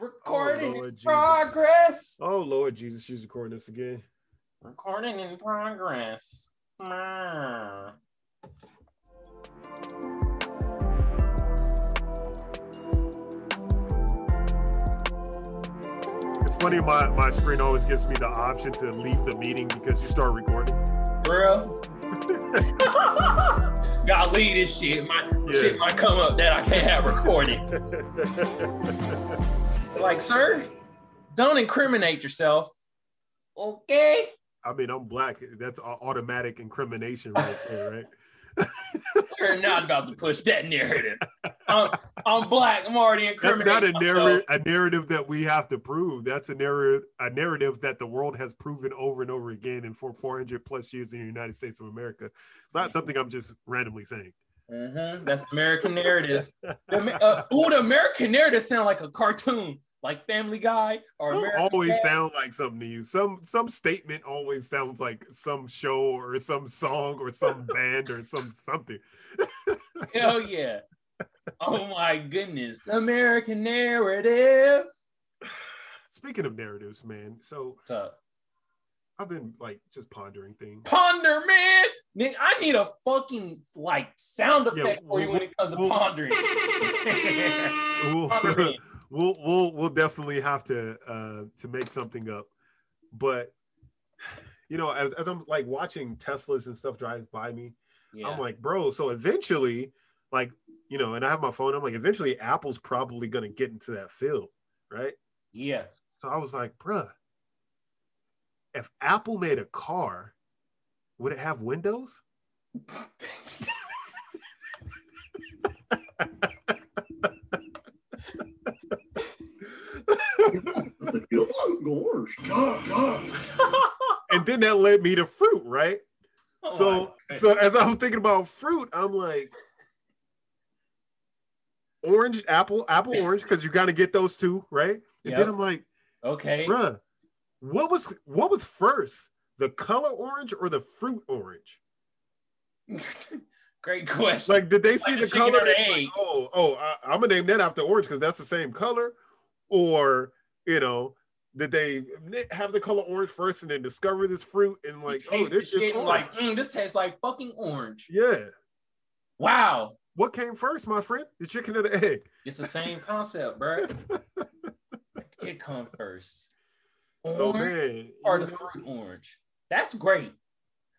Recording Lord in Jesus. progress. Oh Lord Jesus, she's recording this again. Recording in progress. Ah. It's funny, my, my screen always gives me the option to leave the meeting because you start recording. Bro. Gotta leave this shit. My Yeah. shit might come up that I can't have recorded. like, sir, don't incriminate yourself. Okay. I mean, I'm black. That's automatic incrimination right there, right? We're not about to push that narrative. I'm, I'm black. I'm already incriminated. That's not a narrative, a narrative that we have to prove. That's a narrative, a narrative that the world has proven over and over again, and for 400 plus years in the United States of America. It's not something I'm just randomly saying. Mhm, That's American narrative. The, uh, ooh, the American narrative sound like a cartoon, like Family Guy or Some American always Dad. sound like something to you. Some some statement always sounds like some show or some song or some band or some something. Hell yeah! Oh my goodness, American narrative. Speaking of narratives, man. So What's up? I've been like just pondering things. Ponder, man. Nick, I need a fucking like sound Yeah, effect for you when it comes to we'll- pondering. We'll, Ponder me. We'll we'll we'll definitely have to uh to make something up. But you know, as, as I'm like watching Teslas and stuff drive by me, Yeah. I'm like, bro, so eventually, like, you know, and I have my phone, I'm like, eventually Apple's probably gonna get into that field, right? yes. So I was like, bruh, if Apple made a car, would it have windows? Gosh, God, God. And then that led me to fruit, right? Oh so so as I'm thinking about fruit, I'm like orange, apple, apple, orange, because you gotta get those two, right? And Yep. then I'm like, okay. bruh, what was what was first? The color orange or the fruit orange? Great question. Like, did they see Like the color? and like, oh, oh, I, I'm gonna name that after orange because that's the same color. Or, you know, did they have the color orange first and then discover this fruit and like, oh, this is like, mm, this tastes like fucking orange. Yeah. Wow. What came first, my friend? The chicken or the egg? It's the same concept, bro. it come first. Oh Orange man. or the fruit orange. That's great.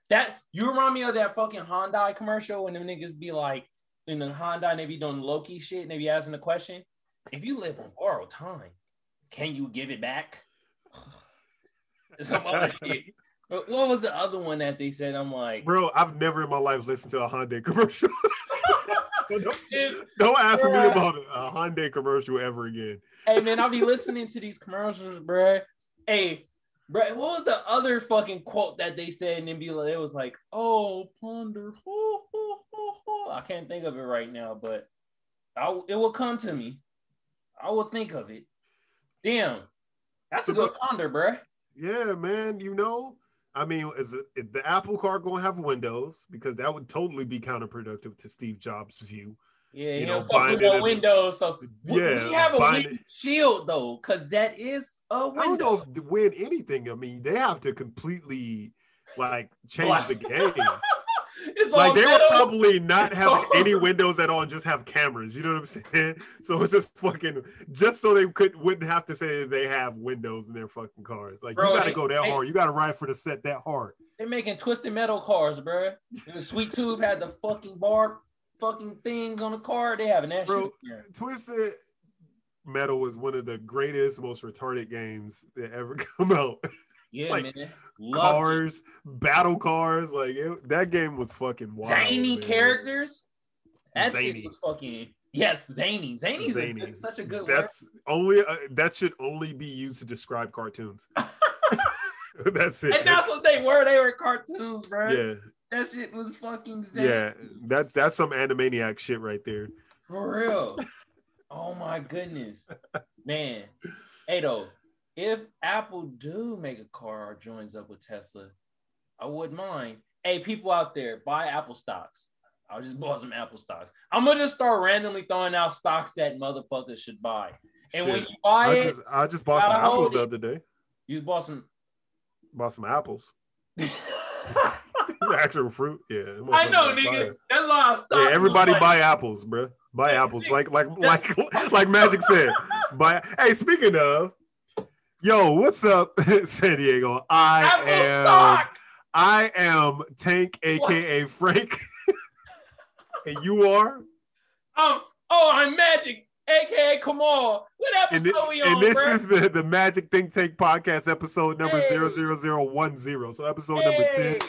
That you remind me of that fucking Hyundai commercial when them niggas be like in the Hyundai and they be doing Loki shit and they be asking the question: If you live on borrowed time, can you give it back? Some other shit. What was the other one that they said? I'm like, Bro, I've never in my life listened to a Hyundai commercial. so don't, don't ask me about a Hyundai commercial ever again. hey man, I'll be listening to these commercials, bro. Hey, bro, what was the other fucking quote that they said? And then be like, it was like, oh, ponder. ho, ho, ho, ho." I can't think of it right now, but I, it will come to me. I will think of it. Damn, that's a good ponder, bruh. Yeah, man. You know, I mean, is it, is the Apple car going to have windows? Because that would totally be counterproductive to Steve Jobs' view. Yeah, You know, fuck with no windows. So we, Yeah, we have a shield though, because that is a window. I don't know if to win anything. I mean, they have to completely like change the game. it's like they would metal. probably not have any windows at all and just have cameras. You know what I'm saying? So it's just fucking just so they could wouldn't have to say they have windows in their fucking cars. Like Bro, you got to they- go that they- hard. You got to ride for the set that hard. They're making twisted metal cars, bro. Sweet Tooth had the fucking bar fucking things on the car. They having that Bro, shit. Twisted Metal was one of the greatest, most retarded games that ever come out. Yeah, like, man. Cars, battle cars, like it, that game was fucking wild. zany man. characters. That Zany. shit was fucking yes, zany. Zany's Zany. good- such a good That's only uh, that should only be used to describe cartoons. that's it. word. And that's what they were. They were cartoons, bro. yeah, That shit was fucking zany. yeah. That's that's some Animaniac shit right there. For real. oh my goodness. Man. Hey though, if Apple do make a car or joins up with Tesla, I wouldn't mind. Hey, people out there, buy Apple stocks. I'll just buy some Apple stocks. I'm gonna just start randomly throwing out stocks that motherfuckers should buy. And when you buy I it, I just bought some apples the other day. you bought some. Bought some apples. Actual fruit. Yeah. I know, nigga. fire. That's why I stopped. Yeah, everybody Like, buy apples, bro. Buy apples. Like like like like Magic said. Buy hey, speaking of, yo, what's up, San Diego? I Apple am stock. I am Tank, aka Frank. and you are? Um. Oh, I'm Magic, aka Kamal. What And, episode thi- we on, and this bruh? is the, the Magic Think Tank podcast episode number Hey. 00010. So episode number 10. Hey.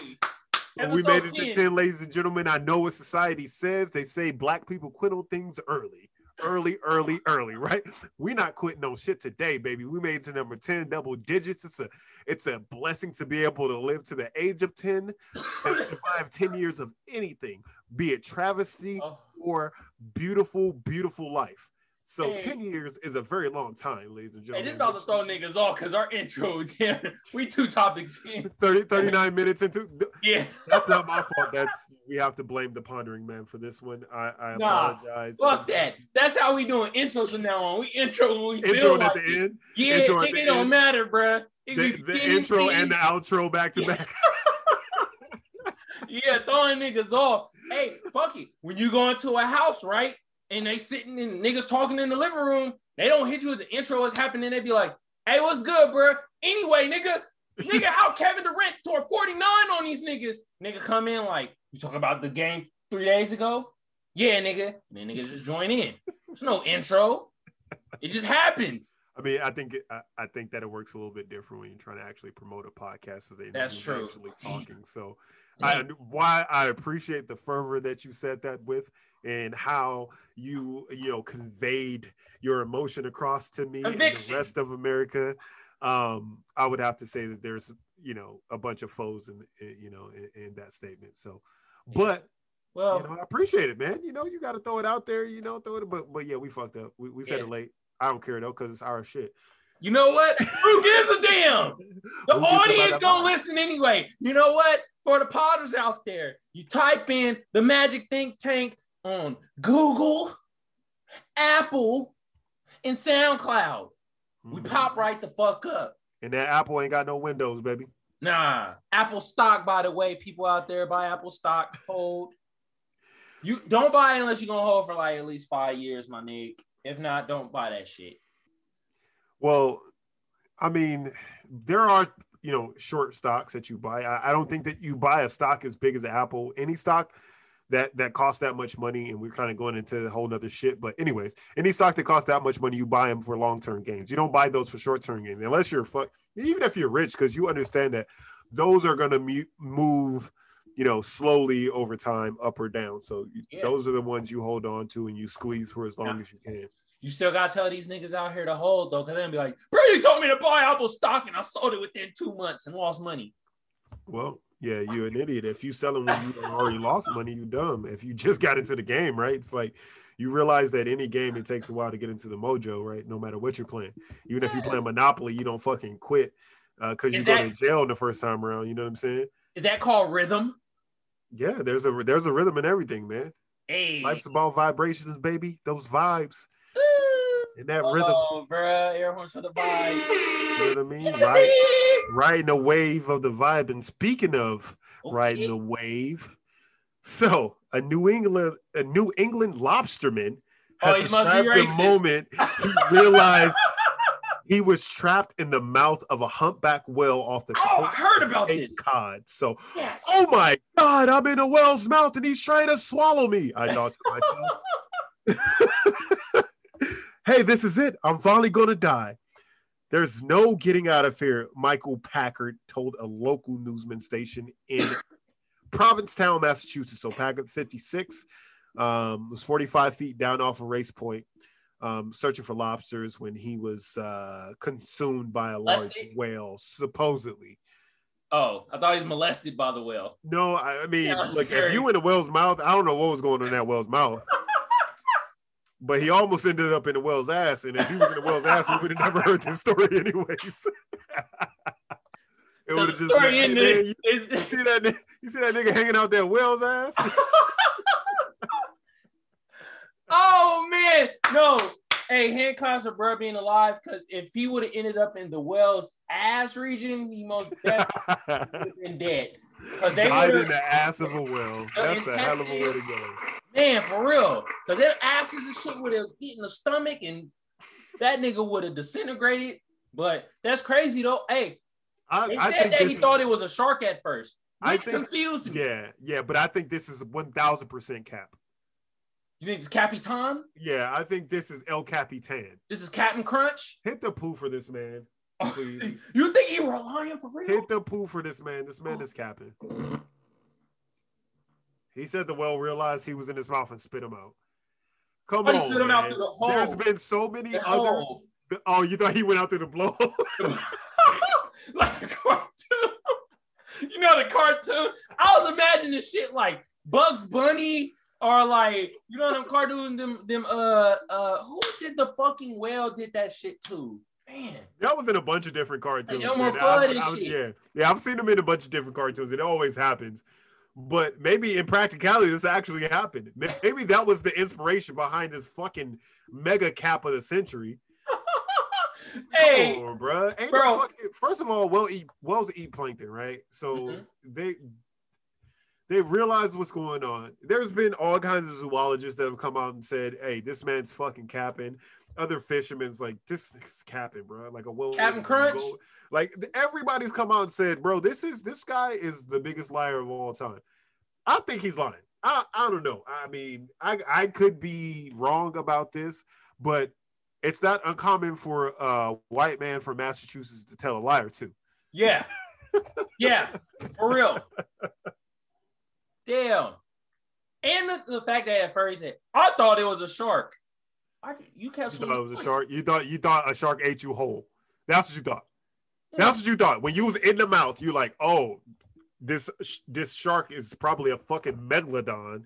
And we made Episode it to 10. 10, ladies and gentlemen. I know what society says. They say black people quit on things early. Early, early, early, right? We're not quitting on shit today, baby. We made it to number 10, double digits. It's a it's a blessing to be able to live to the age of 10 and survive 10 years of anything, be it travesty Oh, or beautiful, beautiful life. So Hey. 10 years is a very long time, ladies and Hey, gentlemen. this about to throw niggas off because our intro, damn, we two topics in. 30, 39 minutes into Yeah, That's not my fault. That's we have to blame the pondering man for this one. I, I Nah, apologize. fuck that. That's how we doing intros from now on. We intro when we Intro feel at the it. end, Yeah, intro the it don't end. matter, bruh. The, the intro and the outro back to back. yeah, throwing niggas off. Hey, fuck it. When you go into a house, right, and they sitting and niggas talking in the living room, they don't hit you with the intro is happening. They be like, "Hey, what's good, bruh? Anyway, nigga, nigga, how Kevin Durant tore 49 on these niggas? Nigga, come in like, you talking about the game three days ago? Yeah, nigga. And then niggas just join in. There's no intro. It just happens. I mean, I think it, I, I think that it works a little bit different when you're trying to actually promote a podcast, so they That's true. actually talking. So, I, why I appreciate the fervor that you said that with, and how you you know conveyed your emotion across to me and the rest of America. Um, I would have to say that there's you know a bunch of foes in in- you know in, in that statement. So, but well, you know, I appreciate it, man. You know, you got to throw it out there. You know, throw it. But but yeah, we fucked up. We, we said Yeah. it late. I don't care though, because it's our shit. you know what? Who gives a damn? The Who gives a audience gonna about- listen anyway. You know what? For the potters out there, you type in the Magic Think Tank on Google, Apple, and SoundCloud. We Mhm. pop right the fuck up. And that Apple ain't got no windows, baby. Nah, Apple stock, by the way, people out there buy Apple stock, hold. You don't buy it unless you're gonna hold for like at least five years, my nigga. If not, don't buy that shit. Well, I mean, there are you know short stocks that you buy. I, I don't think that you buy a stock as big as Apple. Any stock that that costs that much money, and we're kind of going into a whole nother shit. But anyways, any stock that costs that much money, you buy them for long term gains. You don't buy those for short term gains unless you're fuck. Even if you're rich, because you understand that those are going to move. You know, slowly over time, up or down. So Yeah. those are the ones you hold on to and you squeeze for as long Yeah. as you can. You still gotta tell these niggas out here to hold though, because they'll be like, bro, you told me to buy Apple stock and I sold it within two months and lost money. Well, yeah, you're an idiot. If you selling when you already lost money, you dumb. If you just got into the game, right? It's like you realize that any game it takes a while to get into the mojo, right? No matter what you're playing. Even if you play Monopoly, you don't fucking quit uh, because you Is go to jail the first time around. You know what I'm saying? Is that called rhythm? Yeah, there's a there's a rhythm in everything, man. Hey. Life's about vibrations, baby. Those vibes and that rhythm. Oh, bruh, air horns for the vibes. You know what I mean? Right, riding the wave of the vibe. And speaking of riding the wave. So a New England, a New England lobsterman oh, has Oh, must be described the moment he realized he was trapped in the mouth of a humpback whale off the Oh, I heard of about Cape this. Cod. So, Yes. oh my God, I'm in a whale's mouth and he's trying to swallow me. I thought to myself, hey, this is it. I'm finally going to die. There's no getting out of here, Michael Packard told a local newsman station in Provincetown, Massachusetts. So Packard 56 um, was 45 feet down off a race point, um, searching for lobsters when he was uh, consumed by a large whale, supposedly. Oh, I thought he was molested by the whale. No, I, I mean, Yeah, look, very- if you in a whale's mouth, I don't know what was going on in that whale's mouth. But he almost ended up in the whale's ass, and if he was in the whale's ass, we would have never heard this story, anyways. it would have just story been, hey, man, you, is you see that? You see that nigga hanging out that whale's ass? oh man, no. hey, hand claps for bro being alive because if he would have ended up in the Wells ass region, he most definitely would have been dead. Because they Died in the ass of a well. That's a hell of a way to go. man for real. Because their asses and shit would have eaten the stomach and that nigga would have disintegrated. But that's crazy though. Hey, I, they I said think that he is- thought it was a shark at first. I think- confused me. Yeah, yeah, but I think this is one thousand percent cap. You think it's Capitan? Yeah, I think this is El Capitan. This is Captain Crunch? Hit the poo for this man. Oh, please. you think he relying for real? Hit the poo for this man. This man oh. is capping. He said the well realized he was in his mouth and spit him out. Come Oh, on, spit him out through the hole. There's been so many The other. hole. Oh, you thought he went out through the blow? like a cartoon. you know the cartoon? I was imagining shit like Bugs Bunny or like you know them cartoons them them uh uh who did the fucking whale did that shit too? Man. that was in a bunch of different cartoons. Fudd I've- I've- shit. yeah, yeah, I've seen them in a bunch of different cartoons. It always happens. But maybe in practicality, this actually happened. Maybe that was the inspiration behind this fucking mega cap of the century. hey, Come on, bro. Ain't bro. No fucking, first of all, well eat whales eat plankton, right? So Mhm. they they realize what's going on. There's been all kinds of zoologists that have come out and said, "Hey, this man's fucking capping." Other fishermen's like, "This is capping, bro." Like a well, Captain Crunch? Like everybody's come out and said, "Bro, this is this guy is the biggest liar of all time." I think he's lying. I, I don't know. I mean, I I could be wrong about this, but it's not uncommon for a white man from Massachusetts to tell a liar too. yeah. Yeah, for real. Damn. And the, the fact that at first he said, I thought it was a shark. I, you kept You thought it was a shark. You thought you thought a shark ate you whole. That's what you thought. That's what you thought when you was in the mouth. You like, oh, this this shark is probably a fucking megalodon.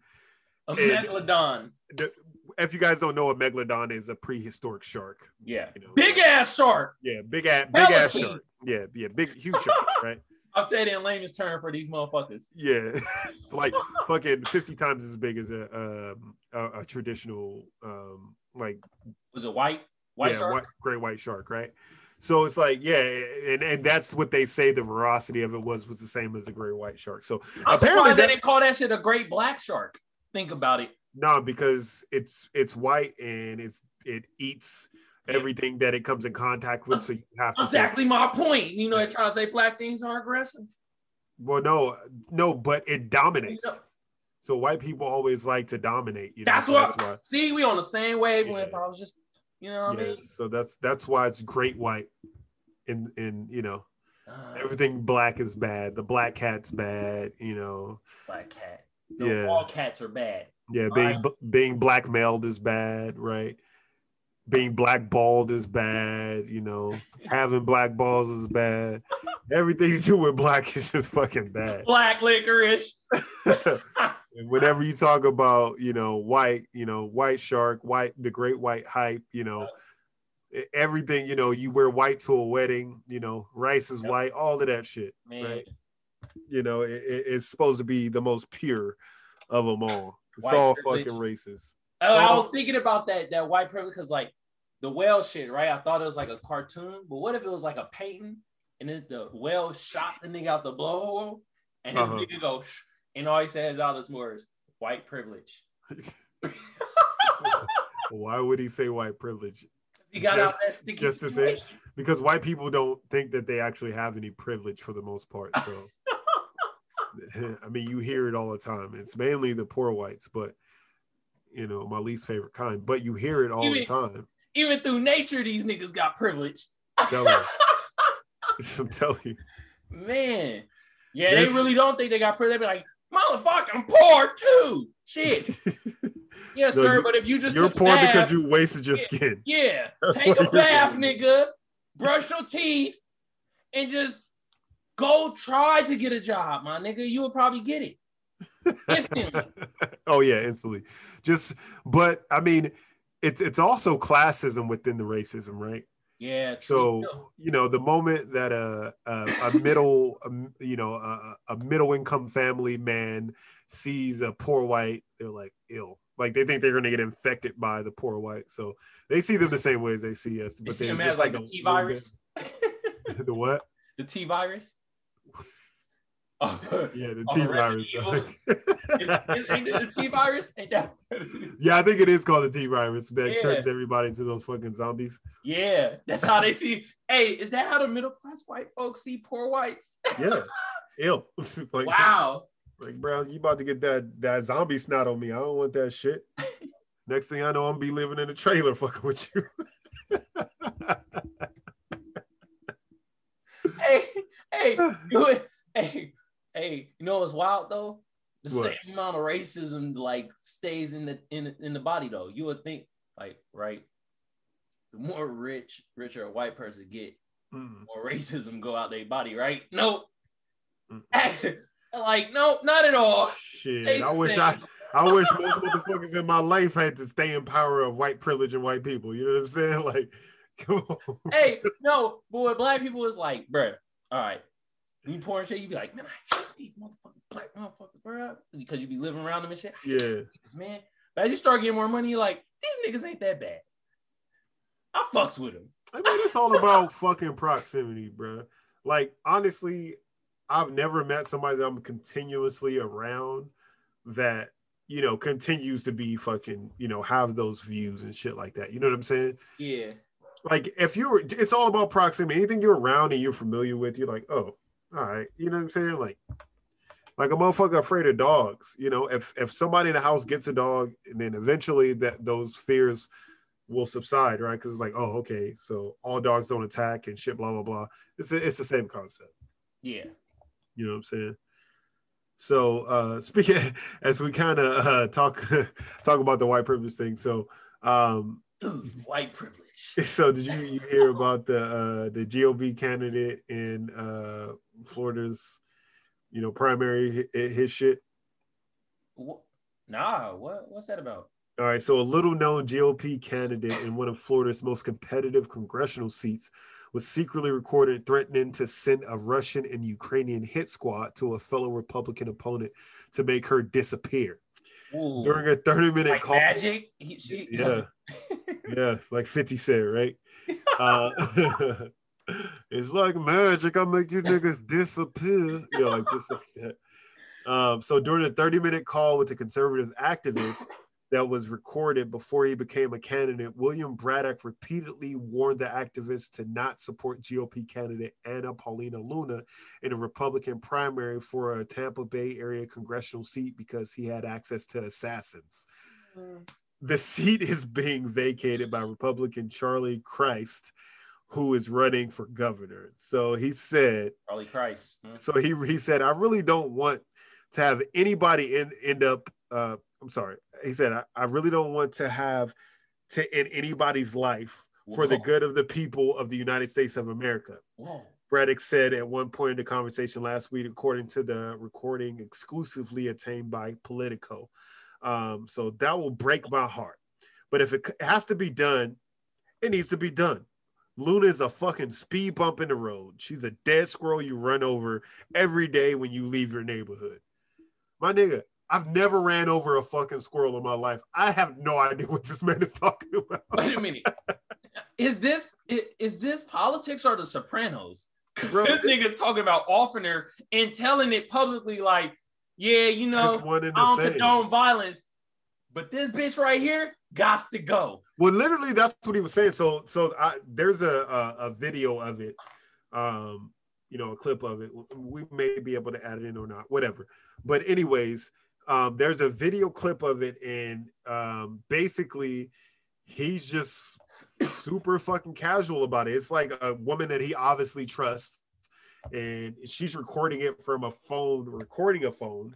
a and- megalodon. The- If you guys don't know, a megalodon is a prehistoric shark. Yeah. You know, Big ass shark. yeah, big ass, big ass shark. Yeah, yeah, big, huge shark, right? I'll tell you in layman's term for these motherfuckers. Yeah, like fucking fifty times as big as a um, a, a traditional um, like Was it white? White yeah, shark? white, great white shark, right? So it's like, yeah, and, and that's what they say the veracity of it was was the same as a great white shark. So I'm apparently that- they didn't call that shit a great black shark. Think about it. no, because it's it's white and it's it eats. Everything that it comes in contact with. So you have say, Exactly my point. You know, they're trying to say black things are aggressive. well, no, no, but it dominates. You know- So white people always like to dominate. You know, That's so what. why. See, we on the same wavelength. Yeah. I was just, you know what I mean? so that's that's why it's great white. In in you know Uh, everything black is bad. The black cat's bad. You know. black cat. No, Yeah. All cats are bad. Yeah, being Right. b- being blackmailed is bad, right? Being blackballed is bad, you know. Having black balls is bad. Everything you do with black is just fucking bad. Black licorice. and whenever you talk about, you know, white, you know, white shark, white, the great white hype, you know, everything, you know, you wear white to a wedding, you know, rice is Yep. white, all of that shit, Man. right? You know, it, it- it's supposed to be the most pure of them all. It's White all fucking racist. Oh, I was thinking about that that white privilege because like the whale shit, right? I thought it was like a cartoon, but what if it was like a painting and then the whale shot the nigga out the blowhole and his Uh-huh. nigga go and all he says out his words, white privilege. Why would he say white privilege? He got out Just- that sticky just to say- Because white people don't think that they actually have any privilege for the most part. So, I mean, you hear it all the time. It's mainly the poor whites, but you know, my least favorite kind. But you hear it all You the time. Even through nature, these niggas got privilege. I'm telling you. I'm telling you. Man. Yeah, they really don't think they got privilege. They be like, motherfucker, I'm poor too. Shit. Yeah, No, sir, you- but if you just You're poor because you wasted your Yeah. skin. Yeah, That's take a bath, doing. nigga. Brush your teeth, and just go try to get a job, my nigga. You will probably get it instantly. oh yeah, instantly. Just, but I mean, it's it's also classism within the racism, right? Yeah. So true. you know, the moment that a a, a middle, a, you know, a, a middle income family man sees a poor white, they're like, "Ill, Like they think they're gonna get infected by the poor white, so they see them the same way as they see us. They But they're him just as like a the T virus. the what? the T virus. Oh, Yeah, the oh, T virus. is, ain't it the T virus? Yeah, I think it is called the T virus that Yeah. turns everybody into those fucking zombies. yeah, that's how they see. Hey, is that how the middle class white folks see poor whites? Yeah, ill. like, wow. like, bro, you about to get that that zombie snot on me? I don't want that shit. Next thing I know, I'm gonna be living in a trailer, fucking with you. Hey, hey, you, hey, hey. You know what's wild though? The What? same amount of racism like stays in the in in the body though. You would think like right. The more rich, richer a white person get, Mm, more racism go out their body, right? No, mm. like nope, not at all. Shit, Stays I wish. I, I wish most motherfuckers in my life had to stay in power of white privilege and white people. You know what I'm saying? Like, come on. hey, no, but with black people, it's like, bruh, all right. You pouring shit, you be like, man, I these motherfucking black motherfuckers, bro. Because you be living around them and shit. Yeah. niggas, man. But as you start getting more money, you're like, these niggas ain't that bad. I fucks with them. I mean, it's all about fucking proximity, bro. Like, honestly, I've never met somebody that I'm continuously around that, you know, continues to be fucking, you know, have those views and shit like that. You know what I'm saying? Yeah. Like, if you're, it's all about proximity. Anything you're around and you're familiar with, you're like, oh, all right. You know what I'm saying? Like, like a motherfucker afraid of dogs. You know, if if somebody in the house gets a dog, and then eventually that those fears will subside, right? Because it's like, oh, okay, so all dogs don't attack and shit, blah blah blah. It's a, it's the same concept. Yeah. You know what I'm saying? So uh speaking as we kind of uh talk talk about the white privilege thing. So um Ooh, white privilege. so did you, you hear about the uh the GOP candidate in uh Florida's you know primary his, shit? Nah, what what's that about? All right, so a little known GOP candidate in one of Florida's most competitive congressional seats was secretly recorded threatening to send a Russian and Ukrainian hit squad to a fellow Republican opponent to make her disappear. Ooh, During a 30 minute like call. magic. He, she, Yeah, yeah, like 50 Cent, right? Uh, it's like magic. I make you niggas disappear. Yeah, like just like that. Um, so during a 30 minute call with a conservative activist that was recorded before he became a candidate, William Braddock repeatedly warned the activists to not support GOP candidate Anna Paulina Luna in a Republican primary for a Tampa Bay area congressional seat because he had access to assassins the seat is being vacated by Republican Charlie Crist, who is running for governor. So he said, Charlie Crist. Hmm? so he he said, I really don't want to have anybody in, end up. Uh, I'm sorry. He said, I, I really don't want to have to end anybody's life for the good of the people of the United States of America. Whoa. Braddock said at one point in the conversation last week, according to the recording exclusively attained by Politico. Um, so that will break my heart. But if it has to be done, it needs to be done. Luna is a fucking speed bump in the road. She's a dead squirrel you run over every day when you leave your neighborhood. My nigga, I've never ran over a fucking squirrel in my life. I have no idea what this man is talking about. Wait a minute. Is this is, is this politics or the Sopranos? Bro, this nigga talking about Offener and telling it publicly, like, yeah, you know, It's one and I don't same. condone violence, but this bitch right here got to go. Well, literally, that's what he was saying. So, so I, there's a, a a video of it, um, you know, a clip of it. We may be able to add it in or not, whatever. But anyways, um, there's a video clip of it, and um, basically, he's just super fucking casual about it. It's like a woman that he obviously trusts, and she's recording it from a phone, recording a phone.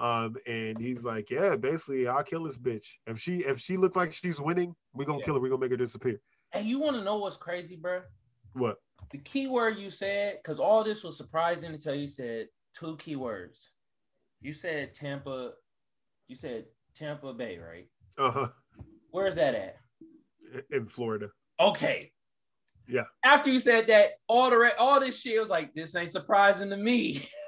Um, and he's like, Yeah, basically, I'll kill this bitch. If she if she looks like she's winning, we're gonna Yeah. kill her, we're gonna make her disappear. And you want to know what's crazy, bro? What? The key word you said, because all this was surprising until you said two key words. You said Tampa, you said Tampa Bay, right? Uh-huh. Where's that at? In Florida. Okay. Yeah. After you said that, all the re- all this shit was like, this ain't surprising to me.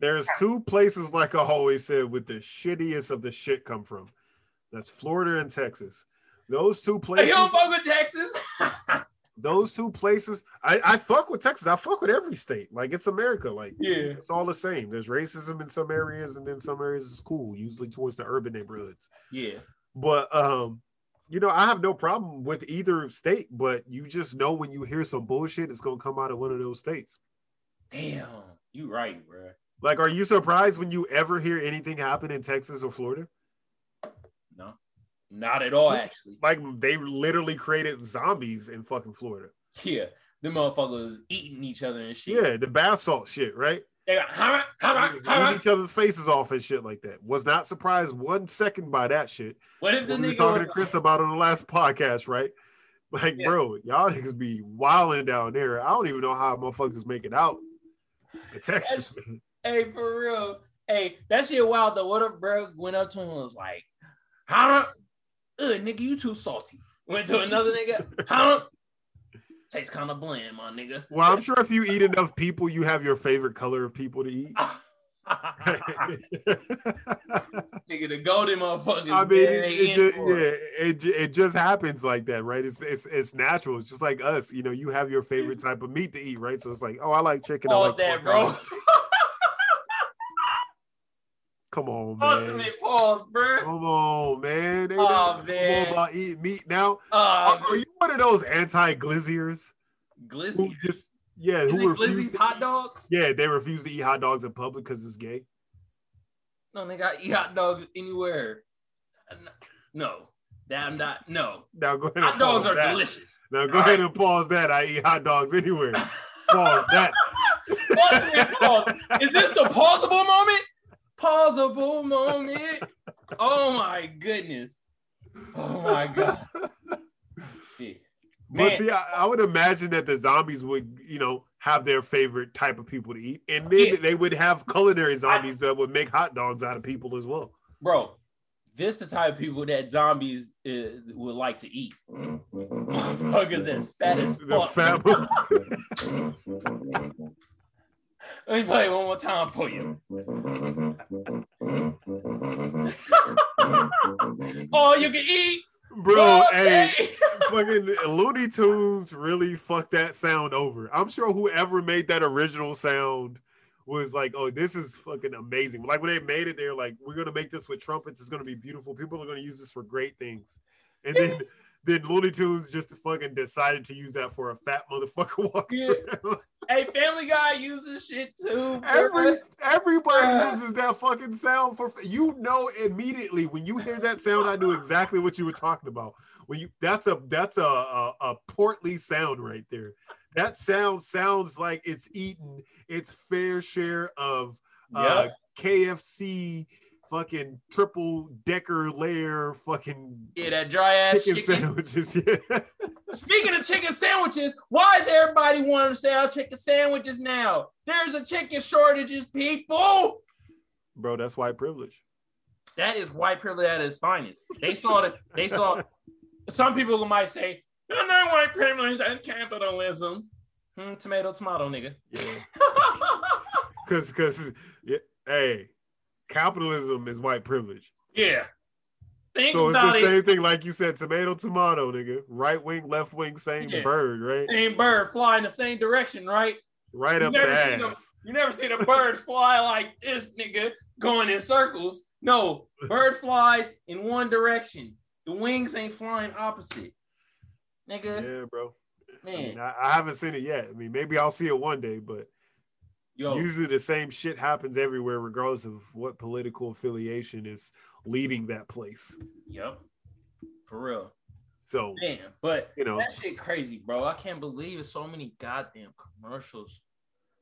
There's two places, like I always said, with the shittiest of the shit come from. That's Florida and Texas. Those two places. you don't fuck with Texas? those two places. I, I fuck with Texas. I fuck with every state. Like it's America. Like yeah. it's all the same. There's racism in some areas, and then some areas is cool, usually towards the urban neighborhoods. Yeah. But um, you know, I have no problem with either state, but you just know when you hear some bullshit, it's gonna come out of one of those states. Damn. You right, bro. Like, are you surprised when you ever hear anything happen in Texas or Florida? No. Not at all, actually. Like they literally created zombies in fucking Florida. Yeah. the motherfuckers eating each other and shit. Yeah, the bath salt shit, right? They got hammer, Eating each other's faces off and shit like that. Was not surprised one second by that shit. What if the we were nigga talking to Chris about on the last podcast, right? Like, Yeah. bro, y'all niggas be wilding down there. I don't even know how motherfuckers make it out. in Texas, man. Hey, for real. Hey, that shit wild though. What if bro went up to him and was like, huh? Ugh, nigga, you too salty. Went to another nigga, huh? Tastes kind of bland, my nigga. Well, I'm sure if you eat enough people, you have your favorite color of people to eat. nigga, the golden motherfucker. I mean, it, it just yeah, it. it just happens like that, right? It's it's it's natural. It's just like us, you know. You have your favorite type of meat to eat, right? So it's like, oh, I like chicken. I Pause like that, pork, bro. Come on, man. Ultimate pause, bro. Come on, man. They Oh, man. more about eating meat now. Uh, Are, are you one of those anti-glizziers who Glizzy. just yeah, Is who refuse? Hot dogs? Yeah, they refuse to eat hot dogs in public because it's gay. No, they got eat hot dogs anywhere. No, that I'm not. No, Now go ahead. hot dogs are that. delicious. Now go All ahead right. and pause that. I eat hot dogs anywhere. pause that. Pause. Is this the pausable moment? Pausable moment. Oh my goodness. Oh my god. Yeah. But Man, see, I, I would imagine that the zombies would, you know, have their favorite type of people to eat, and then Yeah. they would have culinary zombies that would make hot dogs out of people as well. bro, this the type of people that zombies uh, would like to eat. Motherfuckers that's fat as The fuck. fat. Let me play it one more time for you. All you can eat. Bro, hey, fucking Looney Tunes really fucked that sound over. I'm sure whoever made that original sound was like, oh, this is fucking amazing. Like when they made it, they're like, we're gonna make this with trumpets. It's gonna be beautiful. People are gonna use this for great things. And then then Looney Tunes just fucking decided to use that for a fat motherfucker walking Yeah. Hey, Family Guy uses shit too. Every everybody Bruh. uses that fucking sound for you know immediately when you hear that sound. I knew exactly what you were talking about. When you that's a that's a a, a portly sound right there. That sound sounds like it's eaten its fair share of uh, Yep. KFC fucking triple decker layer fucking Yeah, that dry ass chicken, chicken. sandwiches. Yeah. Speaking of chicken sandwiches, why is everybody wanting to sell chicken sandwiches now? There's a chicken shortages, people. Bro, that's white privilege. That is white privilege at its finest. They saw that. They saw. Some people might say, "No, not white privilege. That's capitalism." Hmm, tomato, tomato, nigga. Yeah. Cause cause yeah, hey, capitalism is white privilege. yeah. Think So it's the it. same thing, like you said, tomato, tomato, nigga. Right wing, left wing, same Yeah. bird, right? Same bird fly in the same direction, right? Right You up the never seen them- ass. You never seen a bird fly like this, nigga, going in circles. No, bird flies in one direction. The wings ain't flying opposite. Nigga, Yeah, bro. I, man. mean, I, I haven't seen it yet. I mean, maybe I'll see it one day, but Yo, usually the same shit happens everywhere, regardless of what political affiliation is leading that place. yep. For real. So, Man, but you know, that shit crazy, bro. I can't believe it's so many goddamn commercials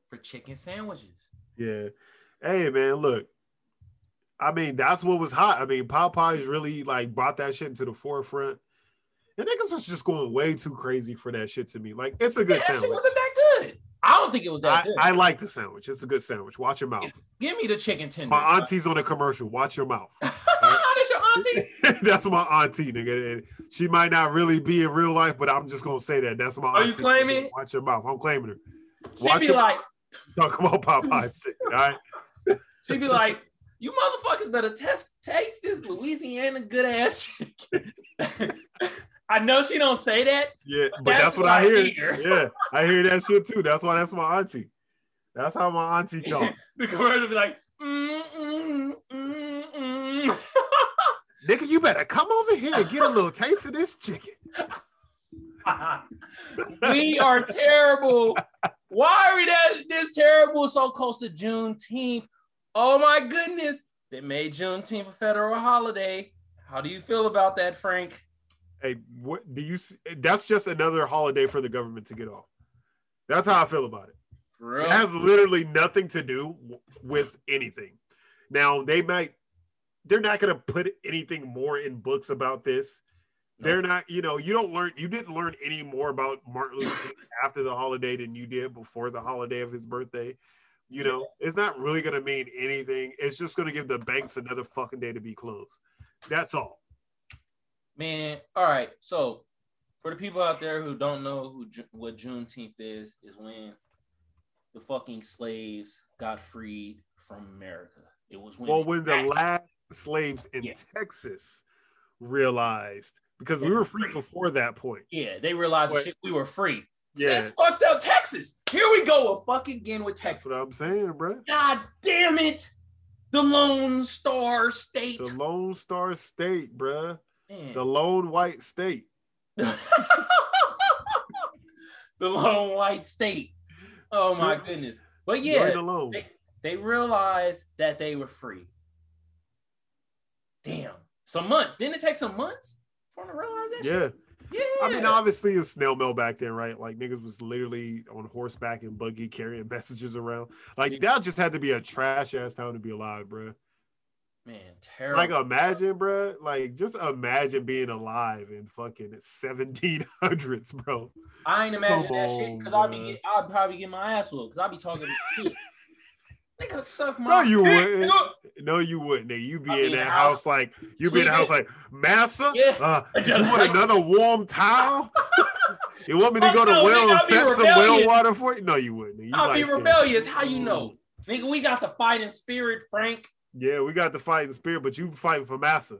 for chicken sandwiches. Yeah. Hey man, look. I mean, that's what was hot. I mean, Popeyes really like brought that shit into the forefront. And niggas was just going way too crazy for that shit to me. Like, it's a Yeah, good shit sandwich. good. I don't think it was that I, good. I like the sandwich. It's a good sandwich. Watch your mouth. Give me the chicken tender. My auntie's on a commercial. Watch your mouth. That's your auntie? that's my auntie, nigga. And she might not really be in real life, but I'm just gonna say that. That's my Are auntie. you claiming? Watch your mouth. I'm claiming her. She Watch be your- like, Talk about Popeyes shit. All right. She'd be like, You motherfuckers better test taste this Louisiana good ass chicken. I know she don't say that. Yeah, but that's, that's what, what, I hear. hear. yeah, I hear that shit too. That's why that's my auntie. That's how my auntie talk. the commercial be like, mm, mm, mm, mm. nigga, you better come over here and get a little taste of this chicken. we are terrible. Why are we that this terrible so close to Juneteenth? Oh my goodness. They made Juneteenth a federal holiday. How do you feel about that, Frank? Hey, what do you? That's just another holiday for the government to get off. That's how I feel about it. It has literally nothing to do with anything. Now they might, they're not going to put anything more in books about this. No. They're not, you know, you don't learn, you didn't learn any more about Martin Luther King after the holiday than you did before the holiday of his birthday. You know, it's not really going to mean anything. It's just going to give the banks another fucking day to be closed. That's all. Man, all right. So, for the people out there who don't know who what Juneteenth is, is when the fucking slaves got freed from America. It was when well, when the last slaves in yeah. Texas realized because they we were free, free, before that point. Yeah, they realized but, shit, we were free. Yeah, fucked up Texas. Here we go, a fucking again with Texas. That's what I'm saying, bro. God damn it, the Lone Star State. The Lone Star State, bro. Man. The lone white state. the lone white state. Oh my goodness. But yeah, they, they realized that they were free. Damn. Some months. Didn't it take some months for them to realize that? Yeah. Shit? Yeah. I mean, obviously it's snail mail back then, right? Like niggas was literally on horseback and buggy carrying messages around. Like that just had to be a trash ass town to be alive, bro. Man, terrible. Like imagine, bro. Like just imagine being alive in fucking 1700s, bro. I ain't imagine Come that on, shit because I'd be get, I'd probably get my ass whooped because I'd be talking shit. Nigga, suck my. No, you wouldn't. No, you wouldn't. Nigga. You be in that house, house like you be in the house like Massa. Yeah. Uh, did you want another warm towel? you want me to go to well and fetch some well water for you? No, you wouldn't. You I'll be rebellious. How you know? Nigga, we got the fighting spirit, Frank. Yeah, we got the fighting spirit, but you fighting for Massa.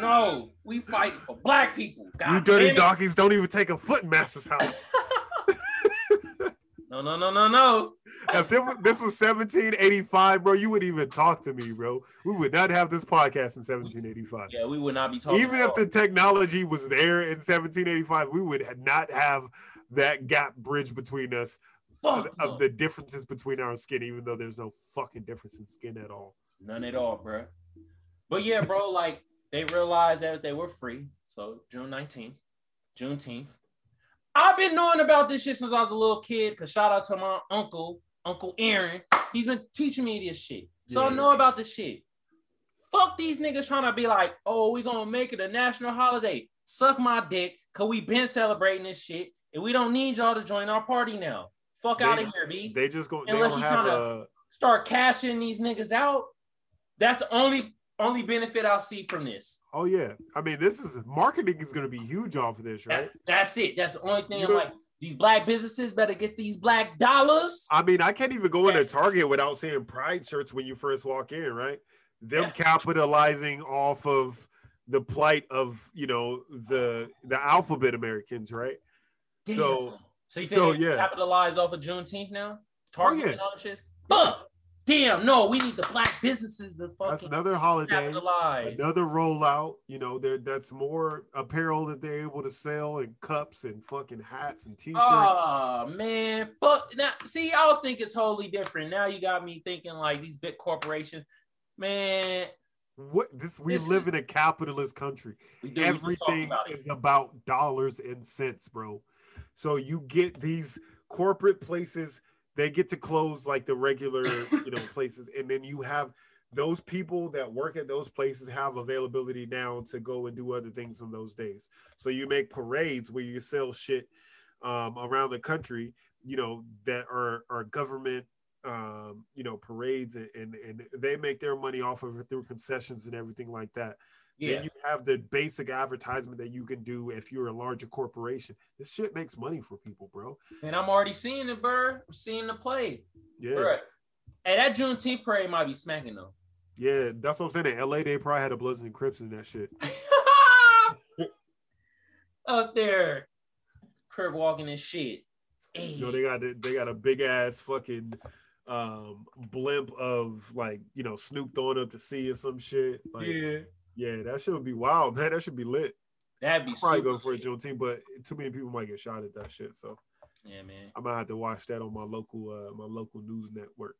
no, we fighting for black people. God you dirty donkeys don't even take a foot in Massa's house. no, no, no, no, no. If this was 1785, bro, you wouldn't even talk to me, bro. We would not have this podcast in 1785. Yeah, we would not be talking. Even if the technology was there in 1785, we would not have that gap bridge between us of, of the differences between our skin, even though there's no fucking difference in skin at all. None at all, bro. But yeah, bro, like they realized that they were free. So June 19th, Juneteenth. I've been knowing about this shit since I was a little kid. Cause shout out to my uncle, Uncle Aaron. He's been teaching me this shit. So yeah. I know about this shit. Fuck these niggas trying to be like, oh, we gonna make it a national holiday. Suck my dick, cause we been celebrating this shit, and we don't need y'all to join our party now. Fuck out of here, B. They just go. They don't have a start cashing these niggas out. That's the only only benefit I'll see from this. Oh yeah, I mean this is marketing is going to be huge off of this, right? That, that's it. That's the only thing you I'm know, like. These black businesses better get these black dollars. I mean, I can't even go into Target without seeing pride shirts when you first walk in, right? Them yeah. capitalizing off of the plight of you know the the alphabet Americans, right? Damn. So, so so, yeah. capitalize off of Juneteenth now? Oh, Target oh, yeah. and all that shit. Fuck. Damn, no, we need the black businesses to fucking That's another holiday, capitalize. another rollout. You know, there that's more apparel that they're able to sell and cups and fucking hats and t-shirts. Oh man, fuck now. See, I was thinking it's totally different. Now you got me thinking like these big corporations, man. What this we this live is, in a capitalist country. Everything about is about dollars and cents, bro. So you get these corporate places they get to close like the regular you know places and then you have those people that work at those places have availability now to go and do other things on those days so you make parades where you sell shit um, around the country you know that are are government um, you know parades and, and and they make their money off of it through concessions and everything like that yeah. Then you have the basic advertisement that you can do if you're a larger corporation. This shit makes money for people, bro. And I'm already seeing it, bro. I'm seeing the play. Yeah. Bro. Hey, that Juneteenth parade might be smacking though. Yeah, that's what I'm saying. In LA, they probably had a Bloods and Crips in that shit. Up there, crib walking and shit. Hey. You know, they got they got a big ass fucking um blimp of like you know Snoop throwing up to sea or some shit. Like, yeah, yeah, that should be wild, man. That should be lit. that'd be I'll probably super go for a. Juneteenth, but too many people might get shot at that shit. So Yeah, man, I might have to watch that on my local uh my local news network.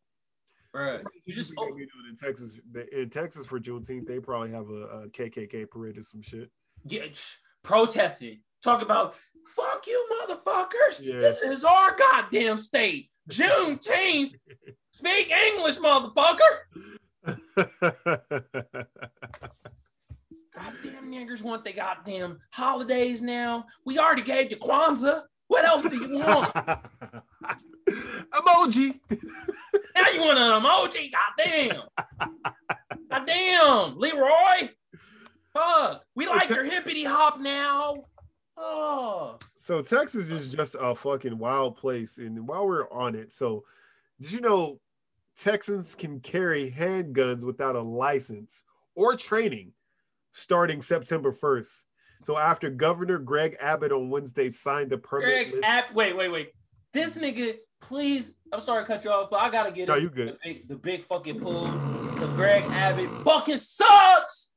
Bruh, You just we doing in Texas. In Texas for Juneteenth, they probably have a, a KKK parade or some shit. yeah, protesting. Talk about fuck you, motherfuckers. Yeah. This is our goddamn state. Juneteenth. Speak English, motherfucker. Goddamn niggers want the goddamn holidays now. We already gave you Kwanzaa. What else do you want? Emoji. now you want an emoji? Goddamn. Goddamn, Leroy. Fuck. We like your hippity hop now. Oh. So Texas is just a fucking wild place. And while we're on it, so did you know Texans can carry handguns without a license or training starting September 1st? So after Governor Greg Abbott on Wednesday signed the permit Greg, wait, wait, wait. This nigga, please. I'm sorry to cut you off, but I gotta get No, it. you good. The big, the big fucking pull because Greg Abbott fucking sucks.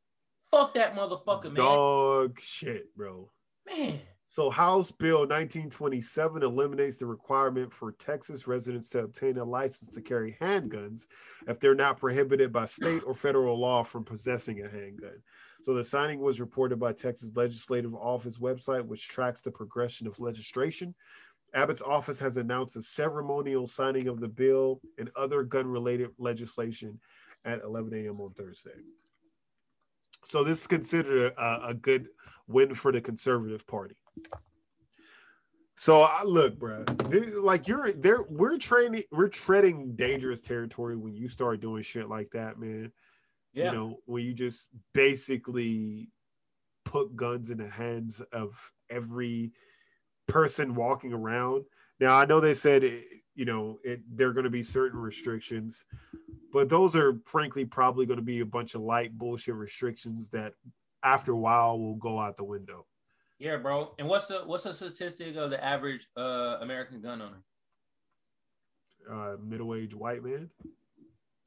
Fuck that motherfucker, man. dog shit, bro. Man, So House Bill 1927 eliminates the requirement for Texas residents to obtain a license to carry handguns if they're not prohibited by state or federal law from possessing a handgun. So the signing was reported by Texas Legislative Office website, which tracks the progression of legislation. Abbott's office has announced a ceremonial signing of the bill and other gun-related legislation at 11 a.m. on Thursday. So this is considered a, a good win for the Conservative Party. So I look, bro, like you're there. We're training. We're treading dangerous territory when you start doing shit like that, man. Yeah. You know, where you just basically put guns in the hands of every person walking around. Now I know they said, it, you know, it, there are going to be certain restrictions, but those are frankly probably going to be a bunch of light bullshit restrictions that after a while will go out the window. Yeah, bro. And what's the what's the statistic of the average uh American gun owner? Uh, middle-aged white man,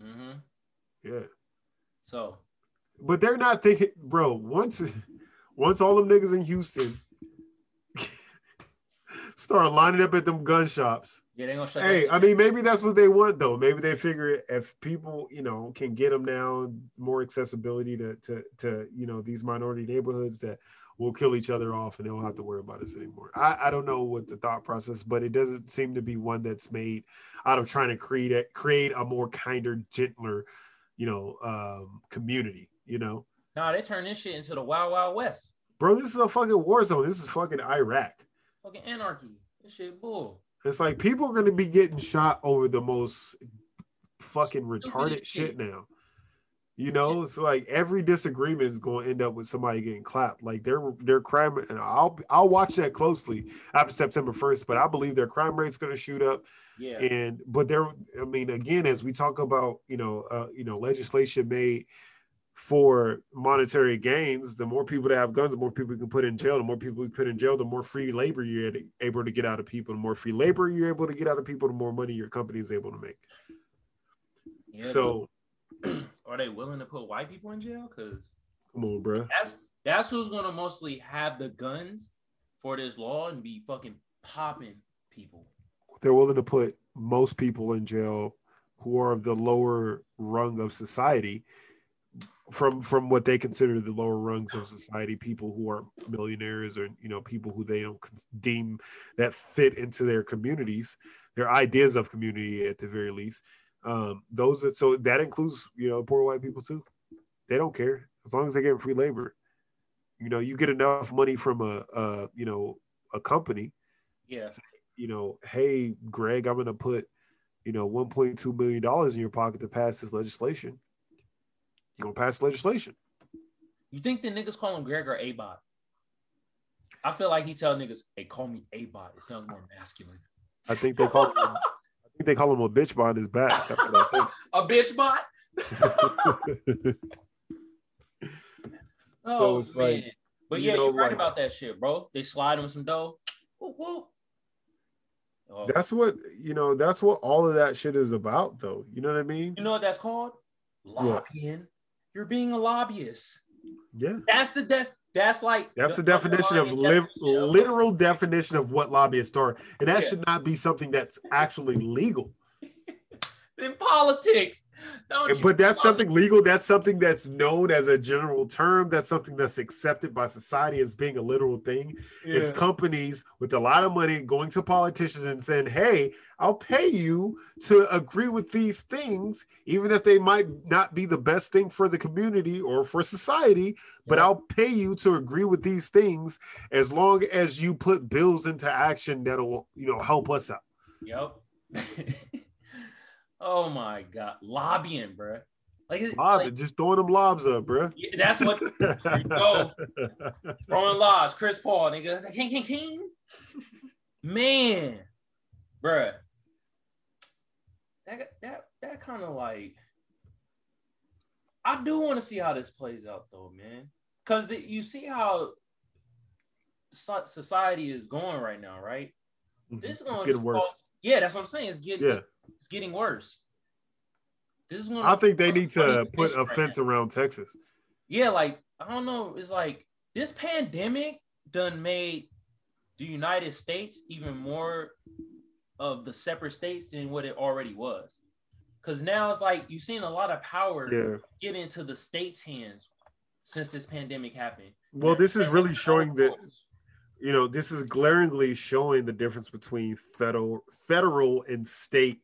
Mm-hmm. yeah. So But they're not thinking, bro. Once, once all them niggas in Houston start lining up at them gun shops. yeah, they gonna shut. Hey, I mean, maybe that's what they want, though. Maybe they figure if people, you know, can get them now more accessibility to, to, to, you know, these minority neighborhoods that will kill each other off and they don't have to worry about us anymore. I, I don't know what the thought process, but it doesn't seem to be one that's made out of trying to create a, create a more kinder, gentler, you know, um, community. You know, Nah, they turn this shit into the Wild Wild West. bro, this is a fucking war zone. This is fucking Iraq. Fucking anarchy. This shit bull. It's like people are gonna be getting shot over the most fucking retarded shit. shit now. You know, it's like every disagreement is going to end up with somebody getting clapped. Like their their crime, and I'll I'll watch that closely after September first. But I believe their crime rate's going to shoot up. Yeah. And but there, I mean, again, as we talk about, you know, uh, you know, legislation made for monetary gains, the more people that have guns, the more people you can put in jail. The more people you put in jail, the more free labor you're able to get out of people. The more free labor you're able to get out of people, the more money your company is able to make. yeah so are they willing to put white people in jail? Because come on, bro. that's that's who's gonna mostly have the guns for this law and be fucking popping people. They're willing to put most people in jail who are of the lower rung of society from from what they consider the lower rungs of society people who are millionaires or you know people who they don't deem that fit into their communities their ideas of community at the very least um those are, so that includes you know poor white people too they don't care as long as they get free labor you know you get enough money from a, a you know a company Yeah. you know, hey, Greg, I'm going to put, you know, 1.2 million dollars in your pocket to pass this legislation. You're going to pass legislation. You think the niggas call him Greg or A-Bot? I feel like he tell niggas, hey, call me A-Bot. It sounds more masculine. I think they call him, think they call him a bitch behind his back. That's what I think. A bitch bot? Oh it's man. like, but you yeah, know, you're right like- about that shit, bro. They slide him some dough. Whoop, whoop. Oh, that's what you know. That's what all of that shit is about, though. You know what I mean? you know what that's called? Lobbying. You're being a lobbyist. Yeah. That's the de- that's like That's the definition of li- literal definition of what lobbyists are, and that Yeah. should not be something that's actually legal. In politics. Don't But that's something legal. That's something that's known as a general term. That's something that's accepted by society as being a literal thing. It's companies with a lot of money going to politicians and saying, "Hey, I'll pay you to agree with these things, even if they might not be the best thing for the community or for society. But Yeah. I'll pay you to agree with these things as long as you put bills into action that'll, you know, help us out." Yep. oh my god, lobbying, bro. Like, it's- Lob, like, just throwing them lobs up, bro. yeah, that's what you go. throwing lobs. Chris Paul, nigga, king, king, king. Man, bruh. That that that kind of like. I do want to see how this plays out, though, man. Because you see how so- society is going right now, right? Mm-hmm. This is gonna getting worse. cause- yeah, that's what I'm saying. It's getting Yeah, it's getting worse. This is gonna I think they need to put a right fence now. around Texas. Yeah, like I don't know. It's like this pandemic done made the United States even more of the separate states than what it already was. Cause now it's like you've seen a lot of power Yeah. get into the states' hands since this pandemic happened. Well, this is really showing that. you know this is glaringly showing the difference between federal federal and state